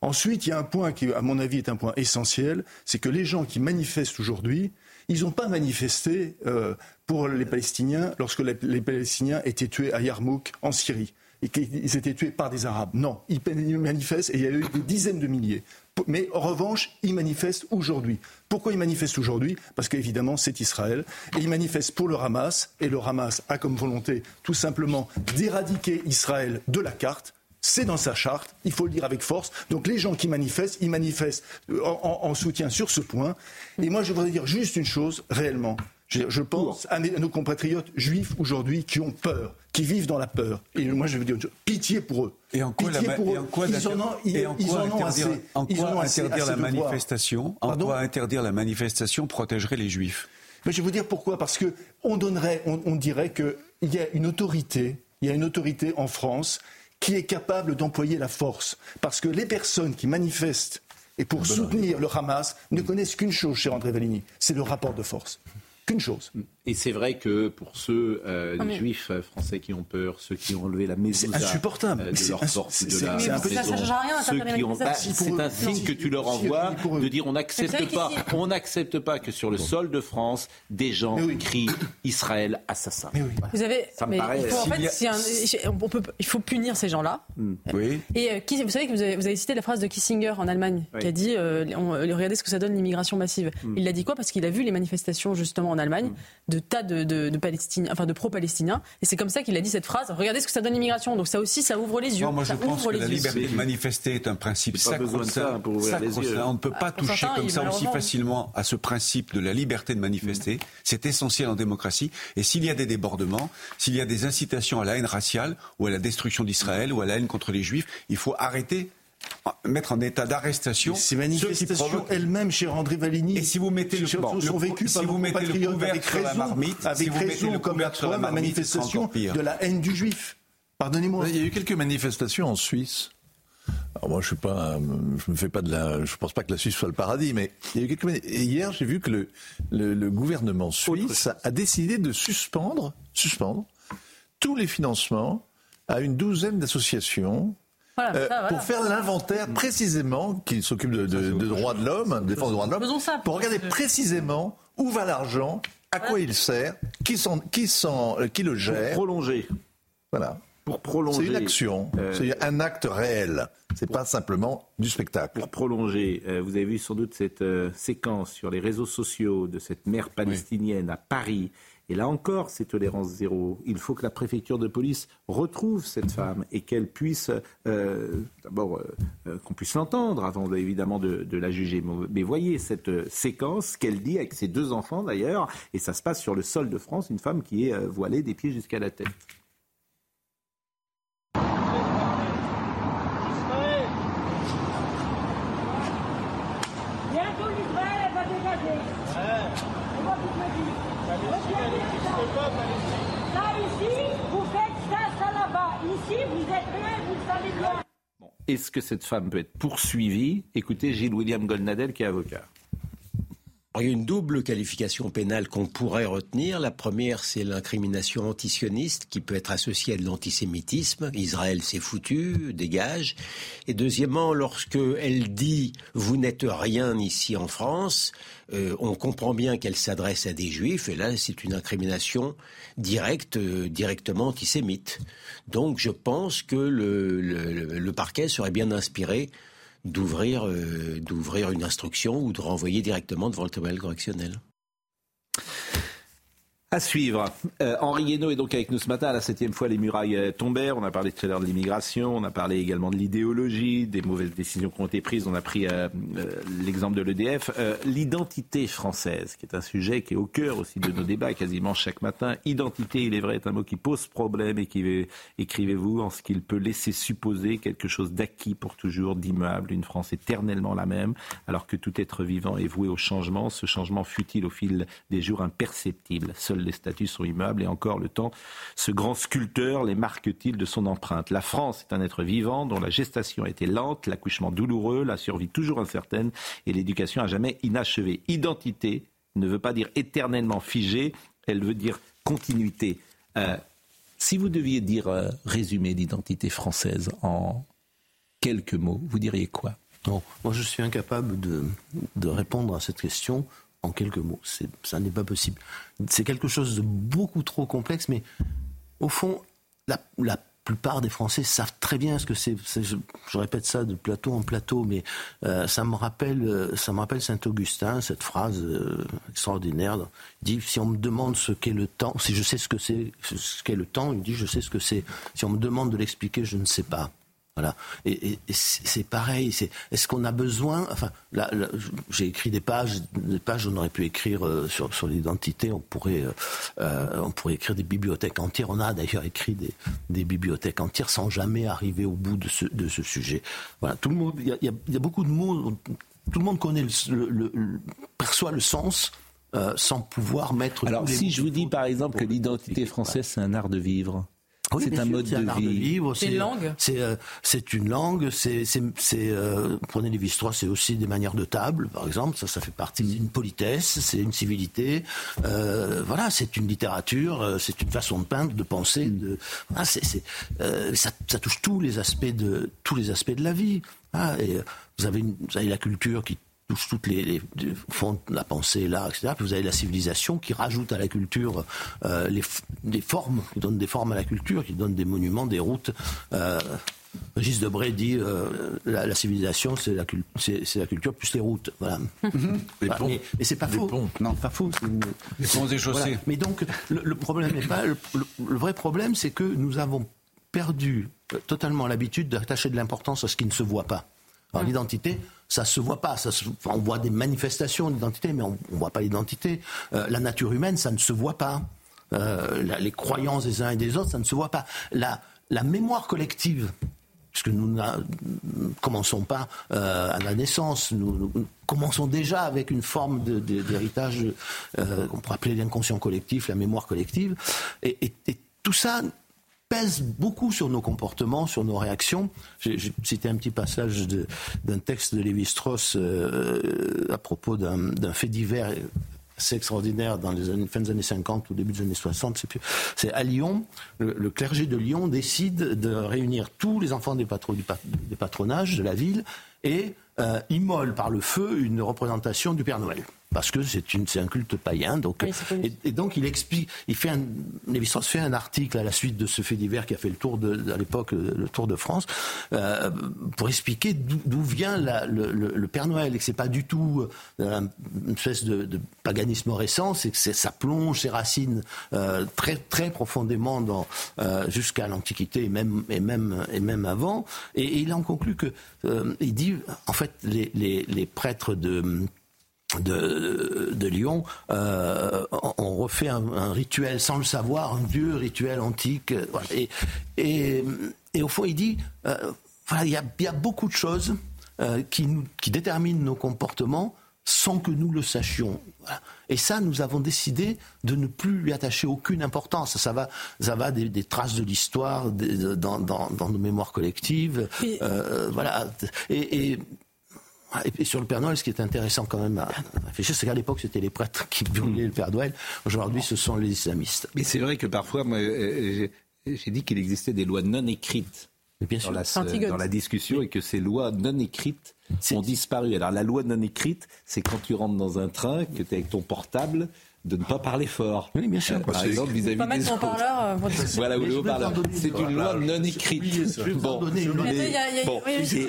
Ensuite, il y a un point qui, à mon avis, est un point essentiel, c'est que les gens qui manifestent aujourd'hui, ils n'ont pas manifesté euh, pour les Palestiniens lorsque les, les Palestiniens étaient tués à Yarmouk, en Syrie, et qu'ils étaient tués par des Arabes. Non, ils manifestent, et il y a eu des dizaines de milliers. Mais en revanche, ils manifestent aujourd'hui. Pourquoi ils manifestent aujourd'hui? Parce qu'évidemment, c'est Israël. Et ils manifestent pour le Hamas. Et le Hamas a comme volonté tout simplement d'éradiquer Israël de la carte. C'est dans sa charte, il faut le dire avec force. Donc les gens qui manifestent, ils manifestent euh, en, en- en soutien sur ce point. Et moi, je voudrais dire juste une chose, réellement. Je, pense à, nos compatriotes juifs aujourd'hui qui ont peur, qui vivent dans la peur. Et moi, je veux dire, pitié pour eux. Et en quoi, Pitié la, pour eux. quoi ils en ont, ils, et en ils quoi en ont assez. en Ils quoi en ont assez- interdire assez la manifestation? En quoi interdire la manifestation protégerait les juifs? Mais je vais vous dire pourquoi? Parce que on donnerait, on, on dirait qu'il y a une autorité, il y a une autorité en France qui est capable d'employer la force. Parce que les personnes qui manifestent et pour soutenir le Hamas ne connaissent qu'une chose chez André Valigny, c'est le rapport de force. Qu'une chose. Et c'est vrai que pour ceux, euh, les mais- juifs euh, français qui ont peur, ceux qui ont enlevé la maison C'est insupportable. de C'est leur porte, c'est- de la c'est un peu- maison, Ça change rien, ceux ça, qui ont, ça, bah, si, pour c'est un signe si, que tu leur envoies de dire on n'accepte pas, on n'accepte pas que sur le sol de France des gens crient Israël assassin. Vous avez, Ça me mais paraît- il faut, en S'il fait, y a- c'est un- on peut, il faut punir ces gens-là. Oui. Et euh, qui- vous savez que vous avez, vous avez cité la phrase de Kissinger en Allemagne, Oui. qui a dit euh, on- euh, regardez ce que ça donne l'immigration massive. Mm. Il a dit quoi? Parce qu'il a vu les manifestations justement en Allemagne de tas de, de, de Palestiniens, enfin de pro-palestiniens, et c'est comme ça qu'il a dit cette phrase. Regardez ce que ça donne l'immigration. Donc ça aussi, ça ouvre les yeux. Non, moi je pense que la yeux. liberté de manifester est un principe sacro-saint. ça pour ouvrir les sacro-saint. yeux. On ne peut pas Ah, toucher certains, comme ça aussi facilement à ce principe de la liberté de manifester. C'est essentiel en démocratie. Et s'il y a des débordements, s'il y a des incitations à la haine raciale ou à la destruction d'Israël ou à la haine contre les Juifs, il faut arrêter mettre en état d'arrestation Ces manifestations provoquent elles-mêmes chez André Valigny et si vous mettez le, sont, bon, sont le- vécues si par vous mettez le avec sur la raison, marmite, avec si vous mettez raison le comme sur la marmite, manifestation de la haine du juif. Pardonnez-moi. Il y a eu quelques manifestations en Suisse. Alors moi, je suis pas, je me fais pas de la, je pense pas que la Suisse soit le paradis, mais il y a eu quelques. Et hier, j'ai vu que le, le, le gouvernement suisse a décidé de suspendre, suspendre tous les financements à une douzaine d'associations. Voilà, euh, ça, voilà. Pour faire l'inventaire précisément, qui s'occupe de, de, de droits de l'homme, de défense des droits de l'homme, pour regarder précisément où va l'argent, à quoi il sert, qui, euh, qui le Pour gère. prolonger. Voilà. Pour prolonger. C'est une action, euh, c'est un acte réel. C'est pas simplement du spectacle. Pour prolonger, euh, vous avez vu sans doute cette euh, séquence sur les réseaux sociaux de cette mère palestinienne à Paris. Et là encore, c'est tolérance zéro. Il faut que la préfecture de police retrouve cette femme et qu'elle puisse, euh, d'abord, euh, euh, qu'on puisse l'entendre avant de- évidemment de, de la juger. Mais- voyez cette séquence qu'elle dit avec ses deux enfants d'ailleurs, et ça se passe sur le sol de France, une femme qui est voilée des pieds jusqu'à la tête. Bientôt l'Israël va dégager. C'est moi qui te le dis. Retiens bien ça. Ça ici, vous faites ça, ça là-bas. Ici, vous êtes rien, vous le savez bien. Est-ce que cette femme peut être poursuivie? Écoutez Gilles William Goldnadel qui est avocat. Il y a une double qualification pénale qu'on pourrait retenir. La première, c'est l'incrimination antisioniste qui peut être associée à de l'antisémitisme. Israël s'est foutu, dégage. Et deuxièmement, lorsque elle dit vous n'êtes rien ici en France, euh, on comprend bien qu'elle s'adresse à des juifs. Et là, c'est une incrimination directe, euh, directement antisémite. Donc, je pense que le, le- le parquet serait bien inspiré d'ouvrir euh, d'ouvrir une instruction ou de renvoyer directement devant le tribunal correctionnel. À suivre. Euh, Henri Guénaud est donc avec nous ce matin. À la septième fois, les murailles euh, tombèrent. On a parlé tout à l'heure de l'immigration. On a parlé également de l'idéologie, des mauvaises décisions qui ont été prises. On a pris euh, l'exemple de l'EDF. L'identité française, qui est un sujet qui est au cœur aussi de nos débats quasiment chaque matin. Identité, il est vrai, est un mot qui pose problème et qui, écrivez-vous, en ce qu'il peut laisser supposer quelque chose d'acquis pour toujours, d'immuable, une France éternellement la même, alors que tout être vivant est voué au changement. Ce changement fut-il au fil des jours imperceptible? Les statuts sont immuables et encore le temps, ce grand sculpteur les marque-t-il de son empreinte? La France est un être vivant dont la gestation a été lente, l'accouchement douloureux, la survie toujours incertaine et l'éducation à jamais inachevée. Identité ne veut pas dire éternellement figée, elle veut dire continuité. Euh, si vous deviez dire euh, résumé d'identité française en quelques mots, vous diriez quoi? Non, moi je suis incapable de répondre à cette question en quelques mots. Ça n'est pas possible. C'est quelque chose de beaucoup trop complexe, mais au fond, la, plupart des Français savent très bien ce que c'est. Je, répète ça de plateau en plateau, mais euh, ça me rappelle, euh, ça me Saint Augustin, cette phrase euh, extraordinaire. Il dit si on me demande ce qu'est le temps, si je sais ce que c'est, ce qu'est le temps, il dit je sais ce que c'est. Si on me demande de l'expliquer, je ne sais pas. Voilà. Et, et- et c'est pareil. Est-ce qu'on a besoin Enfin, là, là, j'ai écrit des pages, des pages. On aurait pu écrire euh, sur, sur l'identité. On pourrait, euh, euh, on pourrait écrire des bibliothèques entières. On a d'ailleurs écrit des, des bibliothèques entières sans jamais arriver au bout de ce, de ce sujet. Voilà. Tout le monde. Il y y y a beaucoup de mots. Tout le monde connaît le, le- le- le- perçoit le sens. euh, sans pouvoir mettre. Alors si je vous dis par exemple que l'identité française c'est un art de vivre, Oui, c'est un sûr, mode c'est de vie. vivre. C'est une langue C'est euh, c'est une langue. C'est c'est c'est, euh, prenez Lévi-Strauss, c'est aussi des manières de table, par exemple. Ça, ça fait partie d'une politesse. C'est une civilité. Euh, voilà, c'est une littérature. euh, C'est une façon de peindre, de penser. De voilà, c'est c'est, euh, ça, ça touche tous les aspects de tous les aspects de la vie. Ah, et euh, vous avez une- vous avez la culture qui touche toutes les, les les fonds de la pensée, l'art, etc. Puis vous avez la civilisation qui rajoute à la culture euh, les, des formes, qui donne des formes à la culture, qui donne des monuments, des routes. Euh, Régis Debray dit euh, la, la civilisation, c'est la, cul- c'est- c'est la culture plus les routes. Voilà. Les Bah, ponts. mais, mais c'est pas Les faux. ponts. Non, pas faux. c'est une- Les ponts et chaussées. Voilà. Mais donc, le, le problème n'est pas. Le, le- le vrai problème, c'est que nous avons perdu euh, totalement l'habitude d'attacher de l'importance à ce qui ne se voit pas. Alors, l'identité, ça se voit pas. On voit des manifestations d'identité, mais on ne voit pas l'identité. Euh, la nature humaine, ça ne se voit pas. Euh, les croyances des uns et des autres, ça ne se voit pas. La, mémoire collective, puisque nous ne commençons pas euh, à la naissance, nous, commençons déjà avec une forme d'héritage qu'on pourrait appeler l'inconscient collectif, la mémoire collective, et tout ça pèse beaucoup sur nos comportements, sur nos réactions. J'ai cité un petit passage d'un texte de Lévi-Strauss euh, à propos d'un fait divers assez extraordinaire dans les années, fin des années 50 ou début des années 60, c'est c'est à Lyon, le, le clergé de Lyon décide de réunir tous les enfants des, patro- du patronages de la ville et euh, immole par le feu une représentation du Père Noël. Parce que c'est une- c'est un culte païen. Donc, et, et donc il explique, il fait un, Lévi-Strauss fait un article à la suite de ce fait divers qui a fait le tour de, à l'époque le, tour de France euh, pour expliquer d'où vient la- le, le- le Père Noël et que c'est pas du tout euh, une espèce de, de paganisme récent, c'est que ça plonge ses racines euh, très très profondément dans euh, jusqu'à l'Antiquité et même et même et même avant. Et, et il en conclut que il dit en fait les, les, les prêtres de de, de Lyon, euh, on refait un, un rituel sans le savoir, un vieux rituel antique. euh. Et, et, et au fond, il dit, euh, voilà, il y a, il y a beaucoup de choses euh, qui, nous, qui déterminent nos comportements sans que nous le sachions. Voilà. Et ça, nous avons décidé de ne plus lui attacher aucune importance. Ça va, ça va des, des traces de l'histoire dans, dans, dans nos mémoires collectives. Euh, voilà. Et, et et puis sur le Père Noël, ce qui est intéressant quand même à réfléchir, c'est qu'à l'époque, c'était les prêtres qui brûlaient le Père Noël. Aujourd'hui, ce sont les islamistes. Mais c'est vrai que parfois, moi, euh, j'ai dit qu'il existait des lois non écrites bien dans, sûr. la, Antigone. dans la discussion et que ces lois non écrites ont disparu. Alors la loi non écrite, c'est quand tu rentres dans un train, que tu es avec ton portable, de ne pas parler fort. Oui, bien sûr. Euh, par C'est- exemple, vis-à-vis des parleur. euh, Voilà, ou le haut-parleur. C'est une. loi non écrite. Bon.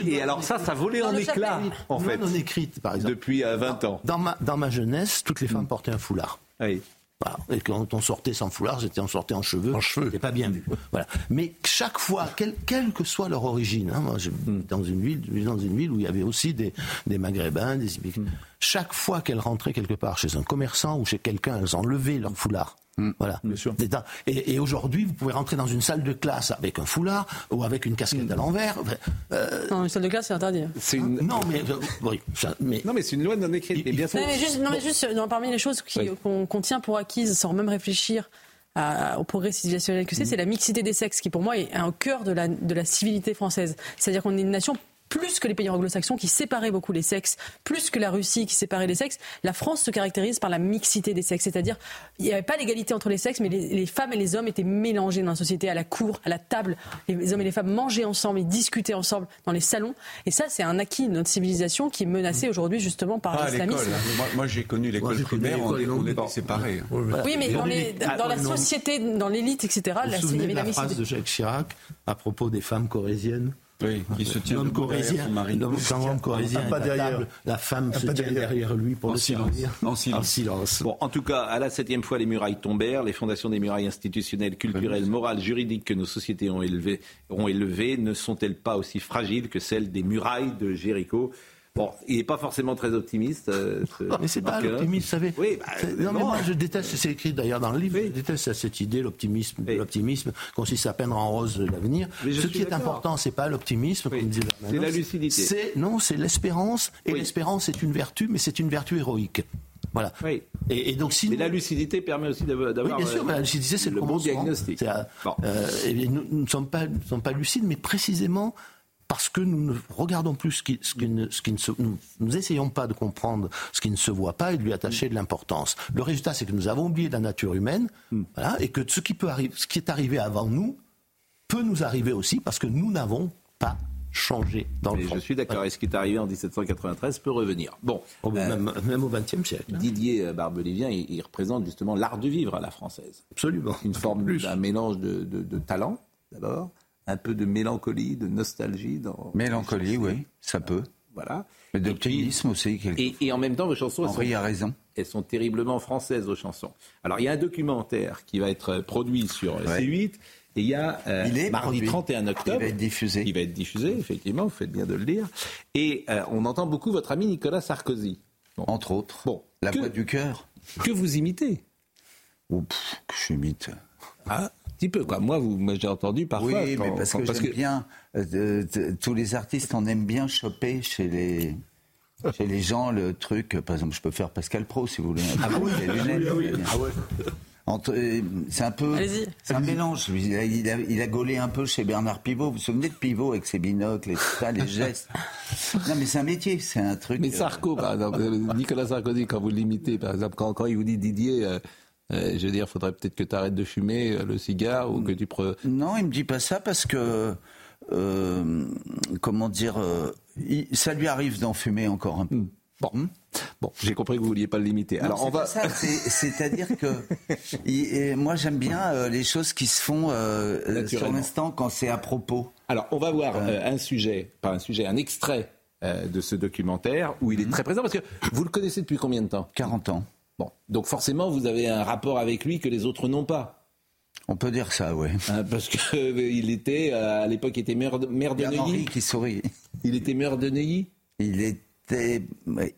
Et, alors ça, ça volait en chapelet. en fait, non écrite, par exemple. depuis euh, 20 ans. Dans ma, dans ma jeunesse, toutes les femmes portaient un foulard. Oui. Voilà. Et quand on sortait sans foulard, c'était on sortait en cheveux. En cheveux. C'était pas bien vu. Voilà. Mais chaque fois, quelle, quelle que soit leur origine, hein, moi, j'ai dans une ville, dans une ville où il y avait aussi des, des Maghrébins, des immigrés. Chaque fois qu'elles rentraient quelque part chez un commerçant ou chez quelqu'un, elles enlevaient leur foulard. Voilà. C'est un- Et, et aujourd'hui, vous pouvez rentrer dans une salle de classe avec un foulard ou avec une casquette à l'envers. Enfin, euh, Non, une salle de classe, c'est interdit. C'est une... Non, mais, euh, oui, ça- mais Non, mais c'est une loi non écrite. Bien sûr. Non, mais juste, non, mais juste non, parmi les choses qui- qu'on qu'on tient pour acquises sans même réfléchir à- au progrès civilisationnel que c'est, c'est la mixité des sexes qui, pour moi, est au cœur de la, de la civilité française. C'est-à-dire qu'on est une nation plus que les pays anglo-saxons qui séparaient beaucoup les sexes, plus que la Russie qui séparait les sexes, la France se caractérise par la mixité des sexes. C'est-à-dire, il n'y avait pas l'égalité entre les sexes, mais les, les femmes et les hommes étaient mélangés dans la société, à la cour, à la table. Les hommes et les femmes mangeaient ensemble et discutaient ensemble dans les salons. Et ça, c'est un acquis de notre civilisation qui est menacé aujourd'hui justement par l'islamisme. Moi, moi, j'ai connu l'école primaire, on, l'école on était séparés. Oui, mais dans, les- dans la société, dans l'élite, etc., Vous là, vous c'est- il y avait de la la phrase de Jacques Chirac à propos des femmes corésiennes? Oui, qui se tient L'homme corésien, l'homme- pas derrière. table, la femme se tient derrière. lui pour En le silence. En silence. En silence. Bon, en tout cas, à la septième fois, les murailles tombèrent. Les fondations des murailles institutionnelles, culturelles, morales, juridiques que nos sociétés ont élevées, ont élevées ne sont-elles pas aussi fragiles que celles des murailles de Jéricho? Bon, il n'est pas forcément très optimiste. euh, ce Mais c'est pas l'optimisme, vous savez. Oui, bah, non, mais moi, je déteste, c'est écrit d'ailleurs dans le livre, je déteste cette idée, l'optimisme. Oui. L'optimisme consiste à peindre en rose l'avenir. Ce qui est important, c'est pas l'optimisme, Oui. comme disait C'est la lucidité. Non, c'est l'espérance. Et l'espérance est une vertu, mais c'est une vertu héroïque. Voilà. Oui. Et, et donc, si Mais nous- la lucidité permet aussi d'avoir Oui, bien sûr, euh, mais la lucidité, c'est le, le bon diagnostic. Euh, euh, et nous nous ne sommes pas, nous ne sommes pas lucides, mais précisément parce que nous ne regardons plus ce qui, ce qui ne, ce qui ne se, nous, nous essayons pas de comprendre ce qui ne se voit pas et de lui attacher de l'importance. Le résultat, c'est que nous avons oublié la nature humaine, Hmm. voilà, et que ce qui peut arriver, ce qui est arrivé avant nous, peut nous arriver aussi parce que nous n'avons pas changé dans le Mais fond. je suis d'accord. Et ce qui est arrivé en 1793 peut revenir. Bon, euh, même, même au XXe siècle. hein. Didier Barbelivien, il, il représente justement l'art de vivre à la française. Absolument. Une forme d'un mélange de, de- de talent, d'abord, un peu de mélancolie, de nostalgie. Dans Mélancolie, oui, ça peut. Voilà. Mais d'optimisme aussi. Et, et en même temps, vos chansons, elles Henri sont, a raison. elles sont terriblement françaises, vos chansons. Alors, il y a un documentaire qui va être produit sur Ouais. C8. Et il y a euh, Il est mardi produit. 31 octobre. Il va être diffusé. Il va être diffusé, effectivement, vous faites bien de le dire. Et euh, on entend beaucoup votre ami Nicolas Sarkozy. Entre autres. Bon. La que, voix du cœur. que vous imitez? Ou pff, que je imite. Ah, petit peu, quoi. Moi, vous, moi j'ai entendu parfois. Oui, mais parce quand- que j'aime bien. euh, de- de- tous les artistes, on aime bien choper chez les. Chez les gens, le truc, par exemple, je peux faire Pascal Pro si vous voulez. Ah oui, les lunettes. oui, oui. Ah ouais. Entre- euh, c'est un peu, Allez-y. c'est un mélange. Il a, il, a, il a gaulé un peu chez Bernard Pivot. Vous vous souvenez de Pivot avec ses binocles et tout ça, les gestes? Non, mais c'est un métier, c'est un truc. Mais euh, Sarko, par exemple, euh, Nicolas Sarkozy, quand vous l'imitez, par exemple, quand, quand il vous dit Didier, euh, euh, je veux dire, faudrait peut-être que tu arrêtes de fumer euh, le cigare ou que tu pre... Non, il me dit pas ça parce que, euh, comment dire, euh, il- ça lui arrive d'en fumer encore un peu. Bon, bon j'ai compris que vous vouliez pas le limiter. Alors on va. C'est-à-dire que et moi j'aime bien euh, les choses qui se font euh, euh, sur l'instant quand c'est à propos. Alors on va voir euh, un sujet, pas un sujet, un extrait euh, de ce documentaire où il est très présent parce que vous le connaissez depuis combien de temps? 40 ans. Bon, donc forcément vous avez un rapport avec lui que les autres n'ont pas. On peut dire ça, oui. parce que euh, était euh, à l'époque il était maire de, maire Neuilly. qui sourit. Il était maire de Neuilly. Il était,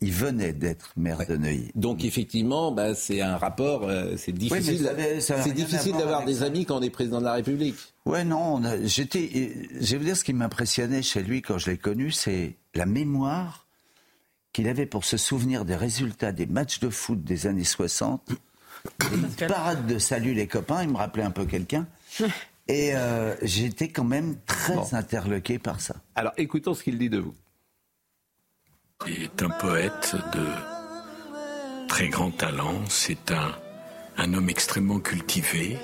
il venait d'être maire de Neuilly. Donc effectivement, bah, c'est un rapport, euh, c'est difficile, c'est difficile voir d'avoir des ça. amis quand on est président de la République. Ouais, non, j'étais. Je vais vous dire ce qui m'impressionnait chez lui quand je l'ai connu, c'est la mémoire qu'il avait pour se souvenir des résultats des matchs de foot des années 60. Une parade de salut les copains, il me rappelait un peu quelqu'un. Et euh, j'étais quand même très interloqué par ça. Alors écoutons ce qu'il dit de vous. est un poète de très grand talent. C'est un, un homme extrêmement cultivé,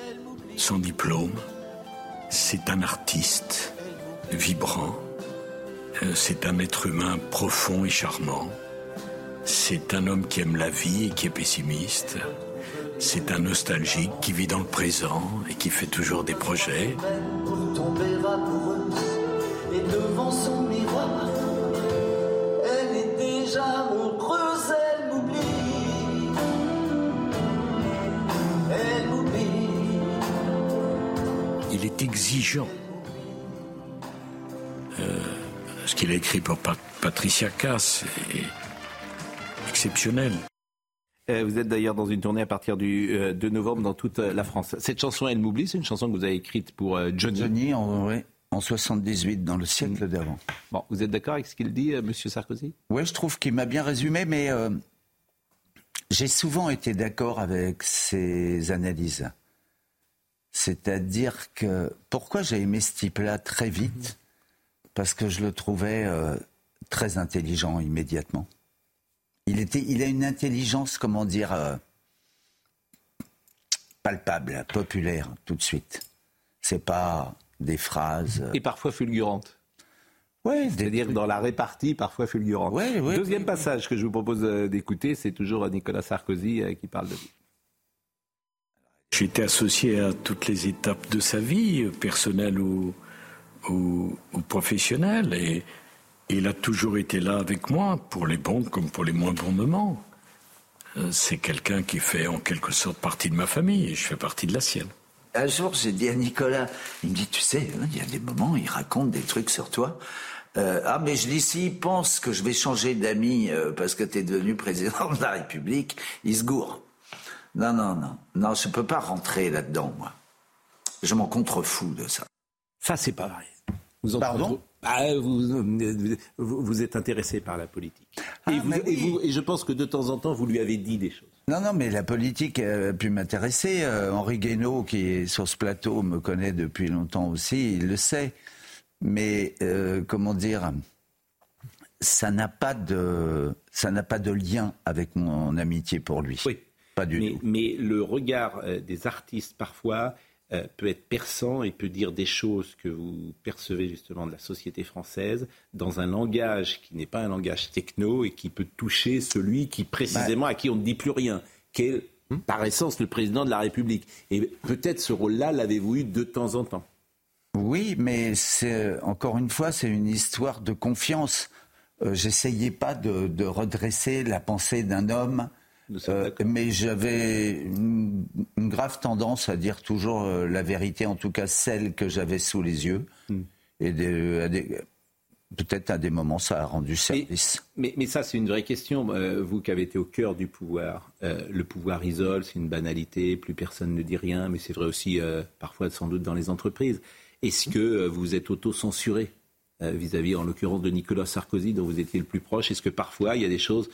sans diplôme. C'est un artiste vibrant. Euh, C'est un être humain profond et charmant. C'est un homme qui aime la vie et qui est pessimiste. C'est un nostalgique qui vit dans le présent et qui fait toujours des projets. pour tomber amoureuse et devant son miroir elle est déjà honteuse elle m'oublie elle m'oublie Il est exigeant. Euh, ce qu'il a écrit pour Pat- Patricia Cass exceptionnel. Euh, vous êtes d'ailleurs dans une tournée à partir du euh, 2 novembre dans toute euh, la France. Cette chanson, Elle m'oublie, c'est une chanson que vous avez écrite pour euh, Johnny. Johnny, en, ouais, en 78, dans le Mm. siècle d'avant. Bon, vous êtes d'accord avec ce qu'il dit, euh, Monsieur Sarkozy? Ouais, je trouve qu'il m'a bien résumé, mais euh, j'ai souvent été d'accord avec ses analyses. C'est-à-dire que pourquoi j'ai aimé ce type-là très vite? Parce que je le trouvais euh, très intelligent immédiatement. Il était, il a une intelligence, comment dire, euh, palpable, populaire, tout de suite. C'est pas des phrases. euh, Et parfois fulgurante. Ouais, c'est-à-dire dans la répartie parfois fulgurante. Deuxième passage que je vous propose euh, d'écouter, c'est toujours Nicolas Sarkozy qui parle de lui. J'ai été associé à toutes les étapes de sa vie, personnelle ou, ou, ou professionnelle, et il a toujours été là avec moi, pour les bons comme pour les moins bons moments. Euh, C'est quelqu'un qui fait en quelque sorte partie de ma famille, et je fais partie de la sienne. Un jour, j'ai dit à Nicolas, il me dit, tu sais, hein, il y a des moments, il raconte des trucs sur toi. Euh, ah, mais je dis, s'il pense que je vais changer d'amis euh, parce que tu es devenu président de la République, il se gourre. Non, non, non. Non, je peux pas rentrer là-dedans, moi. Je m'en contrefous de ça. Ça, c'est pas vrai. Vous en Pardon? Bah, vous, vous, êtes intéressé par la politique. et, vous- et vous- et je pense que de temps en temps, vous lui avez dit des choses. Non, non, mais la politique a pu m'intéresser. Euh, Henri Guénaud, qui est sur ce plateau, me connaît depuis longtemps aussi, il le sait. Mais euh, comment dire, ça n'a pas de, ça n'a pas de lien avec mon amitié pour lui. Oui. Pas du mais, tout. mais le regard euh, des artistes, parfois, euh, peut être perçant et peut dire des choses que vous percevez justement de la société française dans un langage qui n'est pas un langage techno et qui peut toucher celui qui, précisément, à qui on ne dit plus rien, qui est, par essence, le président de la République. Et peut-être ce rôle-là l'avez-vous eu de temps en temps? Oui, mais c'est encore une fois, c'est une histoire de confiance. Euh, J'essayais pas de, de redresser la pensée d'un homme, euh, mais j'avais une, une grave tendance à dire toujours euh, la vérité, en tout cas celle que j'avais sous les yeux. Et des- à des- peut-être à des moments, ça a rendu service. Mais, mais ça, c'est une vraie question. Euh, vous qui avez été au cœur du pouvoir, euh, le pouvoir isole, c'est une banalité, plus personne ne dit rien, mais c'est vrai aussi euh, parfois sans doute dans les entreprises. Est-ce que vous êtes auto-censuré vis-à-vis, en l'occurrence, de Nicolas Sarkozy, dont vous étiez le plus proche? Est-ce que parfois, il y a des choses,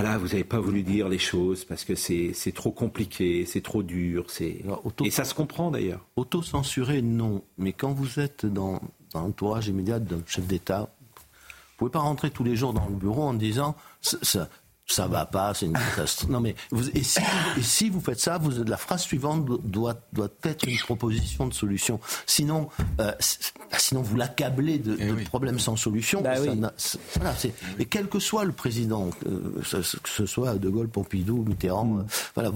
voilà, vous n'avez pas voulu dire les choses parce que c'est trop compliqué, c'est trop dur, c'est et ça se comprend d'ailleurs. Auto-censuré, non. Mais quand vous êtes dans, dans l'entourage immédiat d'un chef d'État, vous pouvez pas rentrer tous les jours dans le bureau en disant ça, ça, va pas, c'est une catastrophe. Non mais vous- et, si, et si vous faites ça, vous, la phrase suivante doit, doit être une proposition de solution. Sinon, euh, c- sinon vous l'accablez de, de problèmes sans solution. Bah oui. voilà, et quel que soit le président, euh, que ce soit De Gaulle, Pompidou, Mitterrand, euh, voilà,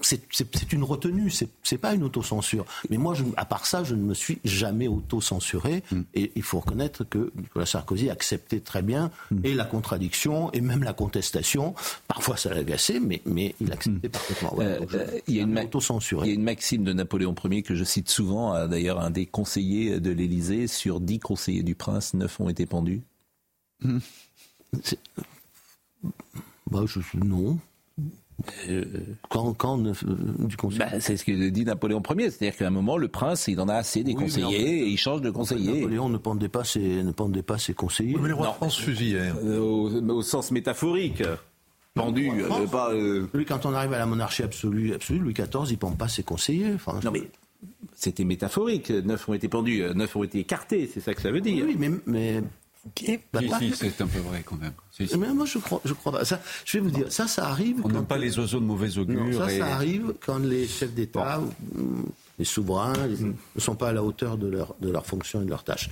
c'est une retenue, c'est c'est pas une autocensure. Mais moi, je, à part ça, je ne me suis jamais auto-censuré. Et il faut reconnaître que Nicolas Sarkozy acceptait très bien et la contradiction et même la contestation. Parfois, ça l'agaçait, mais, mais il acceptait parfaitement. Voilà, donc je- Euh, il, y a une ma- il y a une maxime de Napoléon Ier que je cite souvent, euh, d'ailleurs un des conseillers de l'Élysée, sur dix conseillers du prince, neuf ont été pendus. Bah, je, non. Quand, quand euh, du conseil Bah, c'est ce que dit Napoléon Ier, c'est-à-dire qu'à un moment, le prince, il en a assez des Oui, conseillers en fait, et il change de conseiller. Napoléon ne pendait pas ses, ne pendait pas ses conseillers. mais les rois de France fusillèrent. Euh, au, au sens métaphorique. Pendu, euh, pas. euh, Lui, quand on arrive à la monarchie absolue, absolue Louis XIV, il ne pend pas ses conseillers. Enfin, Non, mais c'était métaphorique. Neuf ont été pendus, euh, neuf ont été écartés, c'est ça que ça veut dire. Oui, mais. mais... Bah, Si, si, c'est un peu vrai quand même. Si, si. Mais moi, je crois, je crois pas. Ça, je vais vous dire, ça, ça arrive. On n'aime pas les oiseaux de mauvais augure. Non, ça, et- ça arrive quand les chefs d'État, ou, les souverains, les- ne sont pas à la hauteur de leur, de leur fonction et de leur tâche.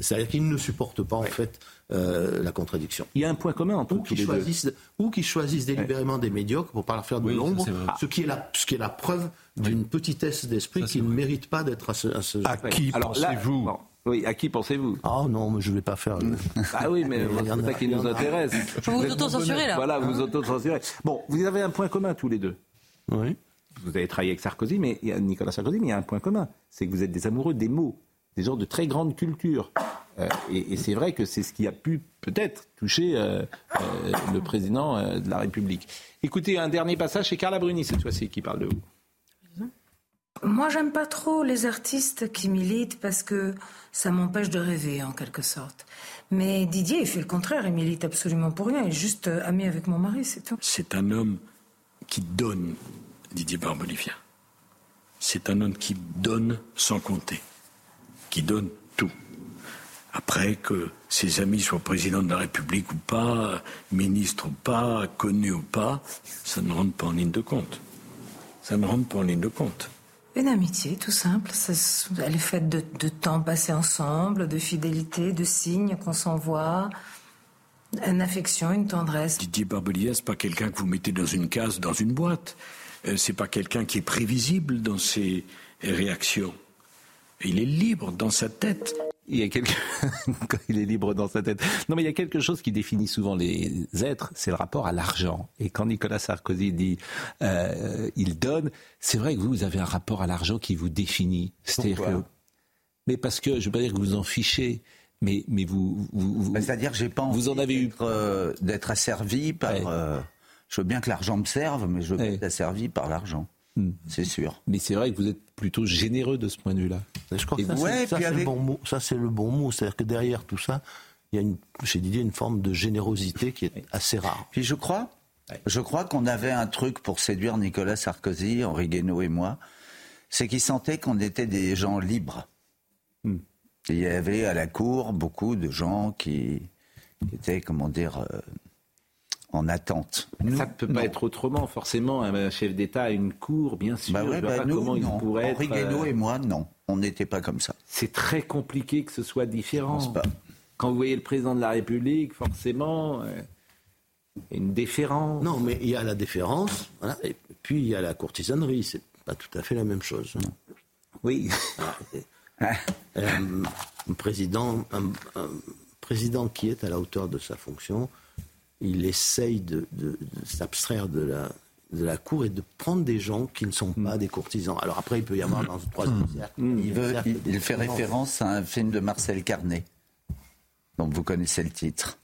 C'est-à-dire qu'ils ne supportent pas, en fait, euh, la contradiction. Il y a un point commun entre ou tous deux. choisissent, ou qu'ils choisissent délibérément des médiocres pour pas leur faire de Oui, l'ombre, ce, qui est la, ce qui est la preuve d'une petitesse d'esprit qui ne mérite pas d'être à ce, à ce À qui pensez-vous bon, Oui, à qui pensez-vous? Ah non, mais je vais pas faire. le- Ah oui, mais Il y en c'est a- ça qui nous intéresse. Faut vous auto-censurer, là. Voilà, vous auto-censurez. Bon, vous avez un point commun tous les deux. Oui. Vous avez travaillé avec Sarkozy, mais il y a Nicolas Sarkozy, mais il y a un point commun, c'est que vous êtes des amoureux des mots, des gens de très grande culture. Euh, et et c'est vrai que c'est ce qui a pu peut-être toucher euh, euh, le président euh, de la République. Écoutez, un dernier passage, c'est Carla Bruni cette fois-ci qui parle de vous. Moi, j'aime pas trop les artistes qui militent parce que ça m'empêche de rêver, en quelque sorte. Mais Didier, il fait le contraire. Il milite absolument pour rien. Il est juste euh, ami avec mon mari, c'est tout. C'est un homme qui donne, Didier Barbelivien. C'est un homme qui donne sans compter, qui donne tout. Après que ses amis soient président de la République ou pas, ministre ou pas, connu ou pas, ça ne rentre pas en ligne de compte. Ça ne rentre pas en ligne de compte. Une amitié, tout simple. Ça elle est faite de, temps passé ensemble, de fidélité, de signes qu'on s'envoie, une affection, une tendresse. Didier Barbelivien, c'est pas quelqu'un que vous mettez dans une case, dans une boîte. Euh, c'est pas quelqu'un qui est prévisible dans ses réactions. Il est libre dans sa tête. Il y a quelque... Il est libre dans sa tête. Non, mais il y a quelque chose qui définit souvent les êtres, c'est le rapport à l'argent. Et quand Nicolas Sarkozy dit euh, il donne, c'est vrai que vous, vous avez un rapport à l'argent qui vous définit. C'est-à-dire que... Mais parce que, je ne veux pas dire que vous en fichez, mais, mais vous... vous, vous- Bah, C'est-à-dire que j'ai pas envie Vous en avez eu... d'être, euh, asservi par. euh, je veux bien que l'argent me serve, mais je veux être asservi par l'argent. C'est sûr. Mais c'est vrai que vous êtes plutôt généreux de ce point de vue-là. Je crois Et que ça, vous- c'est- le bon mot. Ça, c'est le bon mot. C'est-à-dire que derrière tout ça, il y a une, chez Didier une forme de générosité qui est assez rare. Puis je crois, je crois qu'on avait un truc pour séduire Nicolas Sarkozy, Henri Guénaud et moi, c'est qu'il sentait qu'on était des gens libres. Et Il y avait à la cour beaucoup de gens qui, qui étaient, comment dire, euh, en attente. ça ne peut pas être autrement, forcément. Un chef d'État a une cour, bien sûr. Bah Je ouais, bah pas nous, comment non. il pourrait Henri être. Euh, et moi, non. On n'était pas comme ça. C'est très compliqué que ce soit différent. Je pense pas. Quand vous voyez le président de la République, forcément, euh, une déférence. Non, mais il y a la déférence, voilà, et puis il y a la courtisanerie. C'est pas tout à fait la même chose. Oui. un, un président, un, un président qui est à la hauteur de sa fonction, il essaye de, de- de s'abstraire de la, de la cour et de prendre des gens qui ne sont pas des courtisans. Alors après, il peut y avoir dans le troisième cercle. Il, veut- cercle il- il fait référence à un film de Marcel Carnet, dont vous connaissez le titre.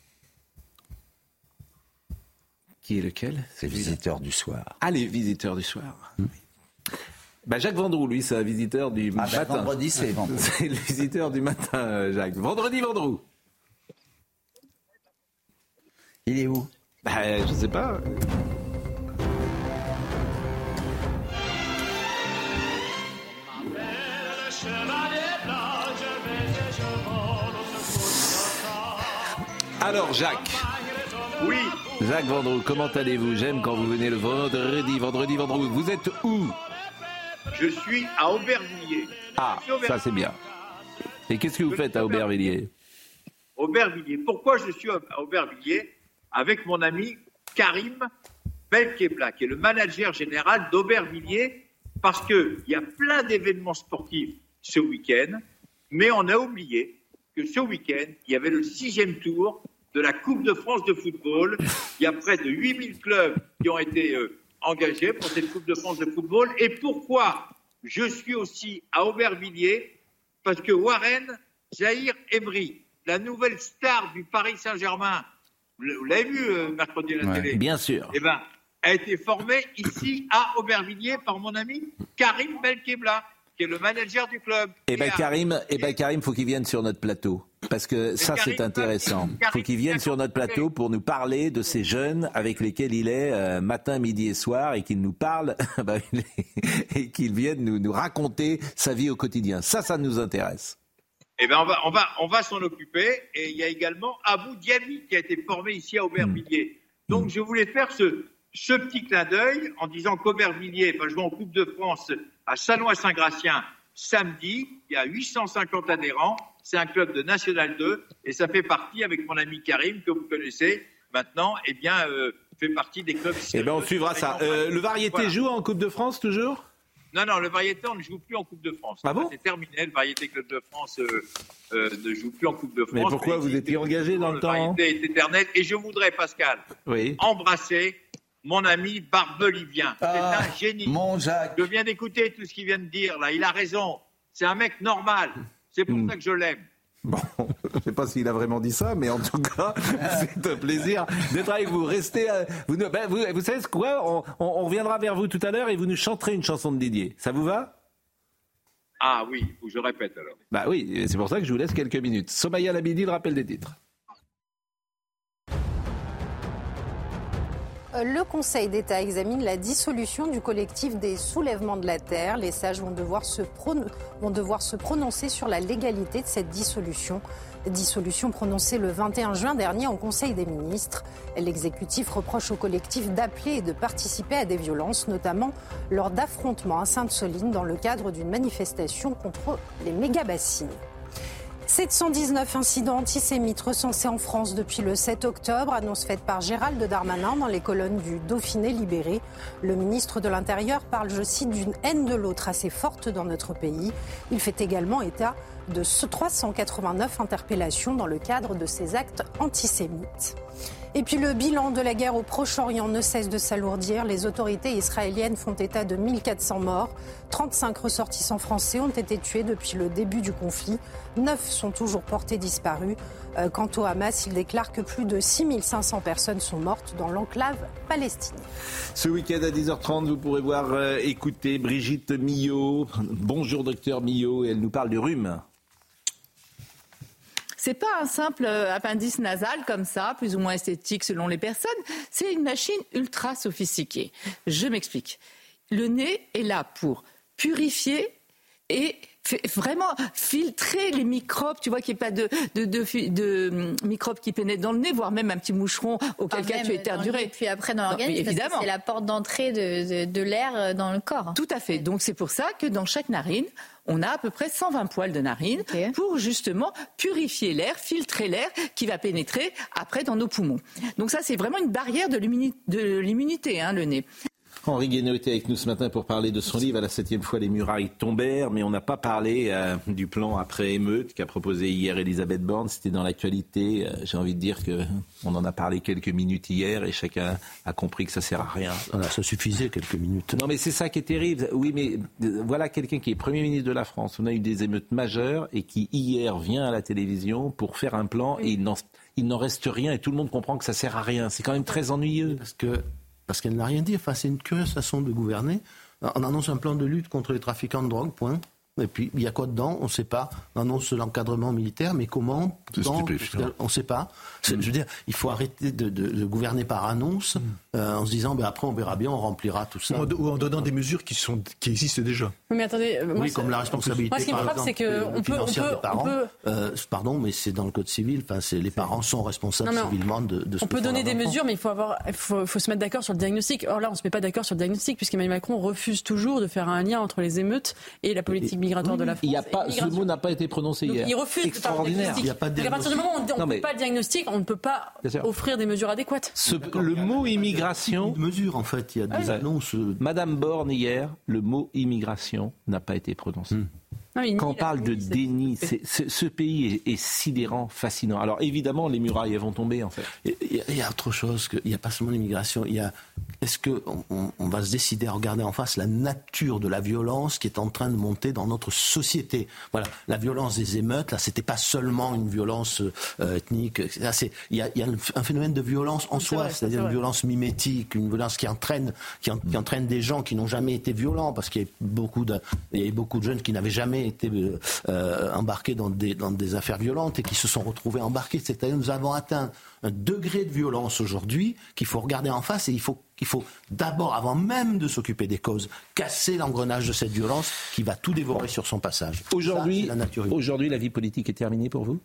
Qui est lequel? C'est Visiteur du soir. Ah, les visiteurs du soir. Bah, Jacques Vendroux, lui, c'est un visiteur du Ah, bah, matin. vendredi, c'est Vendroux. C'est le visiteur du matin, euh, Jacques. Vendredi, Vendroux. Il est où? Bah, Je sais pas. Alors, Jacques. Oui. Jacques Vendroux, comment allez-vous? J'aime quand vous venez le vendredi, vendredi, vendredi. Vous êtes où? Je suis à Aubervilliers. Ah, ça c'est bien. Et qu'est-ce que vous faites à Aubervilliers? Aubervilliers. Pourquoi je suis à Aubervilliers? Avec mon ami Karim Belkebla, qui est le manager général d'Aubervilliers, parce qu'il y a plein d'événements sportifs ce week-end, mais on a oublié que ce week-end, il y avait le sixième tour de la Coupe de France de football. Il y a près de 8000 clubs qui ont été euh, engagés pour cette Coupe de France de football. Et pourquoi je suis aussi à Aubervilliers? Parce que Warren Zahir Emery, la nouvelle star du Paris Saint-Germain, vous l'avez vu euh, mercredi à la Ouais, télé bien sûr. Eh ben, a été formé ici à Aubervilliers par mon ami Karim Belkebla, qui est le manager du club. Eh à- Karim, eh ben Karim, faut qu'il vienne sur notre plateau parce que ça c'est intéressant. Karim Faut qu'il vienne sur notre plateau pour nous parler de ces jeunes avec lesquels il est euh, matin, midi et soir et qu'il nous parle bah, et qu'il vienne nous, nous raconter sa vie au quotidien. Ça, ça nous intéresse. Eh ben, on va, on va, on va s'en occuper. Et il y a également Abou Diaby qui a été formé ici à Aubervilliers. Donc, je voulais faire ce, ce petit clin d'œil en disant qu'Aubervilliers va jouer en Coupe de France à Sanois-Saint-Gratien samedi. Il y a 850 adhérents. C'est un club de National 2 et ça fait partie, avec mon ami Karim, que vous connaissez maintenant, eh bien, euh, fait partie des clubs. Eh ben on suivra ça. Euh, le variété Voilà. joue en Coupe de France toujours? Non, non, le variété, on ne joue plus en Coupe de France. Ah bon C'est terminé, le variété Club de France euh, euh, ne joue plus en Coupe de France. Mais pourquoi vous étiez engagé dans le temps variété est éternel. Et je voudrais, Pascal, Oui. embrasser mon ami Barbelivien. Ah, c'est un génie. Mon Jacques. Je viens d'écouter tout ce qu'il vient de dire, là. Il a raison. C'est un mec normal. C'est Hmm. pour ça que je l'aime. Bon, je ne sais pas s'il a vraiment dit ça, mais en tout cas, c'est un plaisir d'être avec vous. Restez, euh, vous, ne- ben, vous, vous savez ce quoi on, on- on reviendra vers vous tout à l'heure et vous nous chanterez une chanson de Didier. Ça vous va? Ah oui, je répète alors. Bah oui, c'est pour ça que je vous laisse quelques minutes. Somaya Labidi, le rappel des titres. Euh, Le Conseil d'État examine la dissolution du collectif des soulèvements de la terre. Les sages vont devoir se, prono- vont devoir se prononcer sur la légalité de cette dissolution. Dissolution prononcée le 21 juin dernier en Conseil des ministres. L'exécutif reproche au collectif d'appeler et de participer à des violences, notamment lors d'affrontements à Sainte-Soline dans le cadre d'une manifestation contre les méga-bassines. 719 incidents antisémites recensés en France depuis le 7 octobre, annonce faite par Gérald Darmanin dans les colonnes du Dauphiné libéré. Le ministre de l'Intérieur parle, je cite, d'une haine de l'autre assez forte dans notre pays. Il fait également état de ce 389 interpellations dans le cadre de ces actes antisémites. Et puis le bilan de la guerre au Proche-Orient ne cesse de s'alourdir. Les autorités israéliennes font état de 1400 morts. 35 ressortissants français ont été tués depuis le début du conflit. 9 sont toujours portés disparus. Euh, quant au Hamas, il déclare que plus de 6500 personnes sont mortes dans l'enclave palestinienne. Ce week-end à 10h30, vous pourrez voir, euh, écouter Brigitte Millot. Bonjour docteur Millot, elle nous parle du rhume. C'est pas un simple euh, appendice nasal comme ça, plus ou moins esthétique selon les personnes. C'est une machine ultra sophistiquée. Je m'explique. Le nez est là pour purifier et vraiment filtrer les microbes. Tu vois qu'il n'y ait pas de, de, de, de, hum, microbes qui pénètrent dans le nez, voire même un petit moucheron auquel cas tu le éternuerais. nez, Puis après dans l'organisme, c'est la porte d'entrée de, de- de l'air euh, dans le corps. Tout à fait. Donc c'est pour ça que dans chaque narine, on a à peu près 120 poils de narine pour justement purifier l'air, filtrer l'air qui va pénétrer après dans nos poumons. Donc ça, c'est vraiment une barrière de l'immunité, de l'immunité, hein, le nez. Henri Guénaud était avec nous ce matin pour parler de son livre. À la septième fois, les murailles tombèrent, mais on n'a pas parlé euh, du plan après émeute qu'a proposé hier Elisabeth Borne. C'était dans l'actualité. Euh, J'ai envie de dire que on en a parlé quelques minutes hier et chacun a compris que ça sert à rien. ça suffisait quelques minutes. Non, mais c'est ça qui est terrible. Oui, mais euh, voilà quelqu'un qui est Premier ministre de la France. On a eu des émeutes majeures et qui hier vient à la télévision pour faire un plan et il n'en il n'en reste rien et tout le monde comprend que ça sert à rien. C'est quand même très ennuyeux. Parce que parce qu'elle n'a rien dit. Enfin, c'est une curieuse façon de gouverner. On annonce un plan de lutte contre les trafiquants de drogue, point. Et puis, il y a quoi dedans? On ne sait pas. On annonce l'encadrement militaire, mais comment stupéfiant. On ne sait pas. C'est- Je veux dire, il faut arrêter de, de- de gouverner par annonce euh, en se disant, ben après, on verra bien, on remplira tout ça. Ou en, ou en donnant des mesures qui, sont, qui existent déjà. Oui, mais attendez, euh, moi, Oui, comme la responsabilité. Moi, ce qui me frappe, c'est que euh, on peut, on financière peut, des on parents. peut, Euh, pardon, mais c'est dans le code civil. Enfin, c'est les parents sont responsables Non, civilement de, de ce On peut donner des mesures, mais il faut, avoir, il faut, faut se mettre d'accord sur le diagnostic. Or là, on ne se met pas d'accord sur le diagnostic, puisqu'Emmanuel Macron refuse toujours de faire un lien entre les émeutes et la politique migratoire de la France. Il y a pas, ce mot n'a pas été prononcé Donc, hier. il refuse de faire le Extraordinaire. diagnostic. Donc, à partir du moment où on ne mais- pas le diagnostic, on ne peut pas offrir des mesures adéquates. Ce- le mot immigration. mesure, en fait. Il y a des Ouais. annonces. euh, Madame Borne, hier, le mot immigration n'a pas été prononcé. Non, Quand on parle de déni, ce pays est, est sidérant, fascinant. Alors évidemment, les murailles elles vont tomber en fait. Il y, a- y a autre chose. il n'y a pas seulement l'immigration. Il y a. Est-ce que on, on- on va se décider à regarder en face la nature de la violence qui est en train de monter dans notre société? Voilà, la violence des émeutes. Là, c'était pas seulement une violence euh, ethnique. Là, c'est il y a, y a un phénomène de violence en soi, c'est-à-dire c'est une violence mimétique, une violence qui entraîne, qui, en- qui entraîne des gens qui n'ont jamais été violents, parce qu'il y a beaucoup de, il y avait beaucoup de jeunes qui n'avaient jamais été euh, euh, embarqués dans des, dans des affaires violentes et qui se sont retrouvés embarqués. C'est-à-dire nous avons atteint un degré de violence aujourd'hui qu'il faut regarder en face et il faut d'abord, avant même de s'occuper des causes, casser l'engrenage de cette violence qui va tout dévorer sur son passage. Aujourd'hui, la aujourd'hui, la vie politique est terminée pour vous?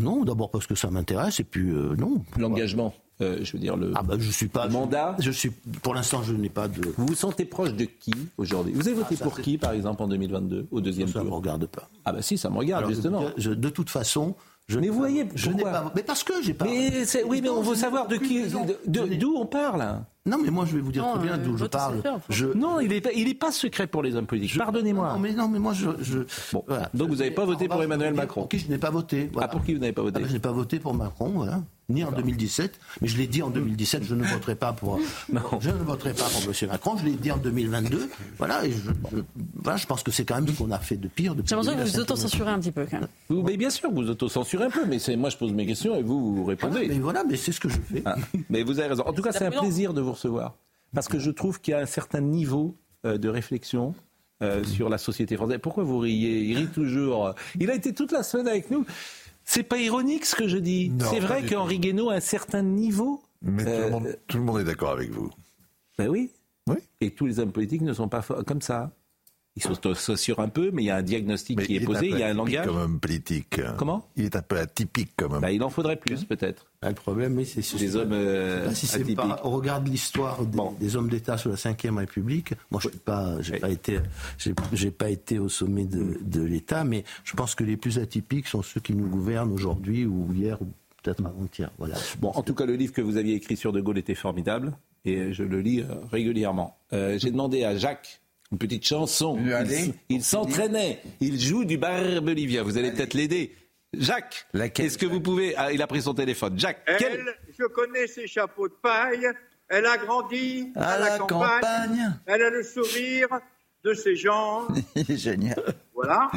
Non, d'abord parce que ça m'intéresse et puis euh, non. L'engagement, euh, je veux dire le. Ah bah je suis pas. mandat. Je suis pour l'instant je n'ai pas de. Vous vous sentez proche de qui aujourd'hui? Vous avez voté Ah, ça, pour qui, par exemple, en 2022, au deuxième Ça ne me tour? regarde pas. Ah bah si, ça me regarde Alors, justement. je- de toute façon, je Mais n'ai vous pas- voyez, je n'ai pas. Mais parce que j'ai pas. Mais oui, mais on veut savoir de qui, d'où on parle. Non, mais moi je vais vous dire Non, très bien euh, d'où je parle. Je... Non, il n'est pas, il est pas secret pour les hommes politiques. Pardonnez-moi. Non, mais non, mais moi je. je... Bon, voilà. donc vous n'avez pas voté pour Emmanuel Macron. Pour qui je n'ai pas voté. voilà. Ah, pour qui vous n'avez pas voté Ah ben, Je n'ai pas voté pour Macron, voilà. Ni en 2017, mais je l'ai dit en 2017, je ne voterai pas pour. Je ne voterai pas pour M. Macron. Je l'ai dit en 2022, voilà. Et je, je, voilà, je pense que c'est quand même ce qu'on a fait de pire depuis. J'ai l'impression que vous vous 2007. auto-censurez un petit peu quand même. Vous, mais bien sûr, vous autocensurez un peu, mais c'est moi je pose mes questions et vous vous répondez. Mais voilà, mais c'est ce que je fais. Ah, mais vous avez raison. En tout cas, C'est un plaisir de vous recevoir. Parce que je trouve qu'il y a un certain niveau euh, de réflexion euh, sur la société française. Pourquoi vous riez? Il rit toujours. Il a été toute la semaine avec nous. C'est pas ironique ce que je dis. C'est vrai qu'Henri Guénaud a un certain niveau. Mais tout, Euh, le monde, tout le monde est d'accord avec vous. Ben oui. Oui. Et tous les hommes politiques ne sont pas comme ça. Ils s'autocensurent un peu, mais il y a un diagnostic Mais qui est posé, il y a un langage. comme homme politique. Comment? Il est un peu atypique comme homme. Ben, il en faudrait plus, peut-être. Ah, le problème, oui, c'est Des hommes euh, Ah, si c'est atypiques. pas, on regarde l'histoire des, des hommes d'État sous la Ve République. Moi, je n'ai pas, j'ai pas été, j'ai, pas été au sommet de, de l'État, mais je pense que les plus atypiques sont ceux qui nous gouvernent aujourd'hui ou hier ou peut-être avant-hier. Voilà. Bon, en tout cas, le livre que vous aviez écrit sur De Gaulle était formidable et je le lis euh, régulièrement. Euh, J'ai demandé à Jacques une petite chanson. Il, s'entraînait. Il joue du Barbelivia. Vous allez peut-être l'aider. Jacques, est-ce que vous pouvez Ah, Il a pris son téléphone. Jacques, quel- Elle, je connais ses chapeaux de paille. Elle a grandi À à, la la campagne. campagne. Elle a le sourire de ses gens. Génial. Voilà.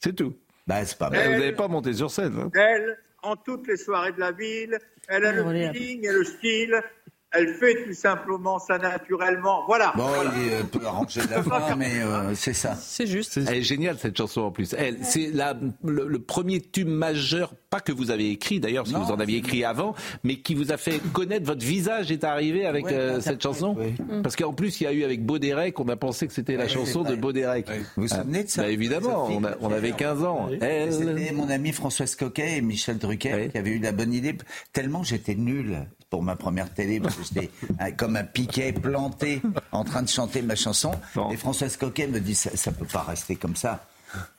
C'est tout. Bah, c'est pas Vous mal. Elle- n'avez pas monté sur scène. hein Elle, en toutes les soirées de la ville. Elle a Ouais, le feeling et le style. Elle fait tout simplement ça naturellement. Voilà. Bon, Voilà. il est un peu arrangé de la fin, mais euh, c'est ça. C'est juste. Elle est géniale cette chanson en plus. Elle, c'est la- le, le premier tube majeur, pas que vous avez écrit d'ailleurs, parce que Non, vous en aviez écrit avant, mais qui vous a fait connaître votre visage est arrivé avec Ouais, euh, cette chanson. oui. Parce qu'en plus il y a eu avec Bauderec, on a pensé que c'était la chanson de vrai. Bauderec. Vous vous souvenez de ça Bah, Évidemment, on, a- on avait 15 ans. Elle- C'était mon ami Françoise Coquet et Michel Drucker qui avaient eu la bonne idée. Tellement j'étais nul pour ma première télé, parce que j'étais comme un piquet planté en train de chanter ma chanson. Et Françoise Coquet me dit ça, ça peut pas rester comme ça.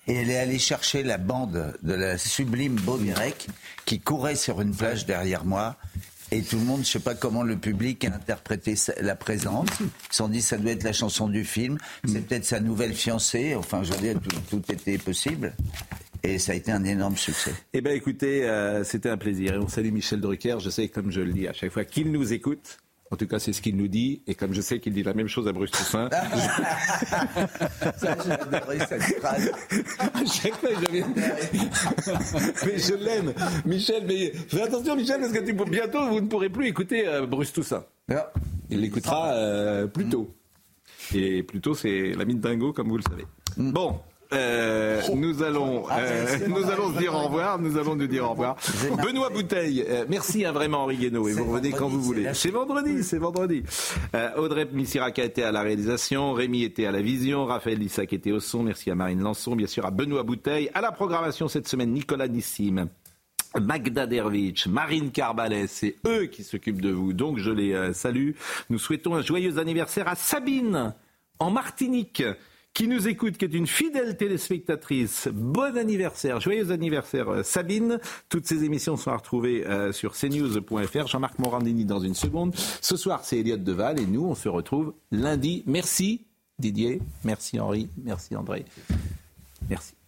Et elle est allée chercher la bande de la sublime Baudirec qui courait sur une plage derrière moi. Et tout le monde, je sais pas comment le public a interprété la présence. Ils se sont dit, ça doit être la chanson du film. C'est peut-être sa nouvelle fiancée. Enfin, je veux dire, tout, tout était possible. Et ça a été un énorme succès. Eh bien, écoutez, euh, c'était un plaisir. Et on salue Michel Drucker. Je sais, comme je le dis à chaque fois, qu'il nous écoute. En tout cas, c'est ce qu'il nous dit. Et comme je sais qu'il dit la même chose à Bruce Toussaint. Ça, j'ai adoré cette phrase. à chaque fois, je viens. mais je l'aime. Michel, mais fais attention, Michel, parce que tu- bientôt, vous ne pourrez plus écouter euh, Bruce Toussaint. Il l'écoutera euh, plus tôt. Et plus tôt, c'est la mine dingo, comme vous le savez. Bon. Euh, nous allons, euh, nous allons se dire au revoir. Nous allons nous dire au revoir. Benoît Bouteille, euh, merci hein, vraiment Henri Guénaud et vous revenez quand vous voulez. C'est vendredi, c'est vendredi. Audrey Missirac a été à la réalisation, Rémi était à la vision, Raphaël Lissac était au son. Merci à Marine Lançon, bien sûr à Benoît Bouteille, à la programmation cette semaine Nicolas Nissim. Magda Dervich, Marine Carbalès, c'est eux qui s'occupent de vous, donc je les salue. Nous souhaitons un joyeux anniversaire à Sabine, en Martinique, qui nous écoute, qui est une fidèle téléspectatrice. Bon anniversaire, joyeux anniversaire euh, Sabine. Toutes ces émissions sont à retrouver euh, sur cnews.fr. Jean-Marc Morandini dans une seconde. Ce soir, c'est Elliot Deval et nous, on se retrouve lundi. Merci Didier, merci Henri, merci André. Merci.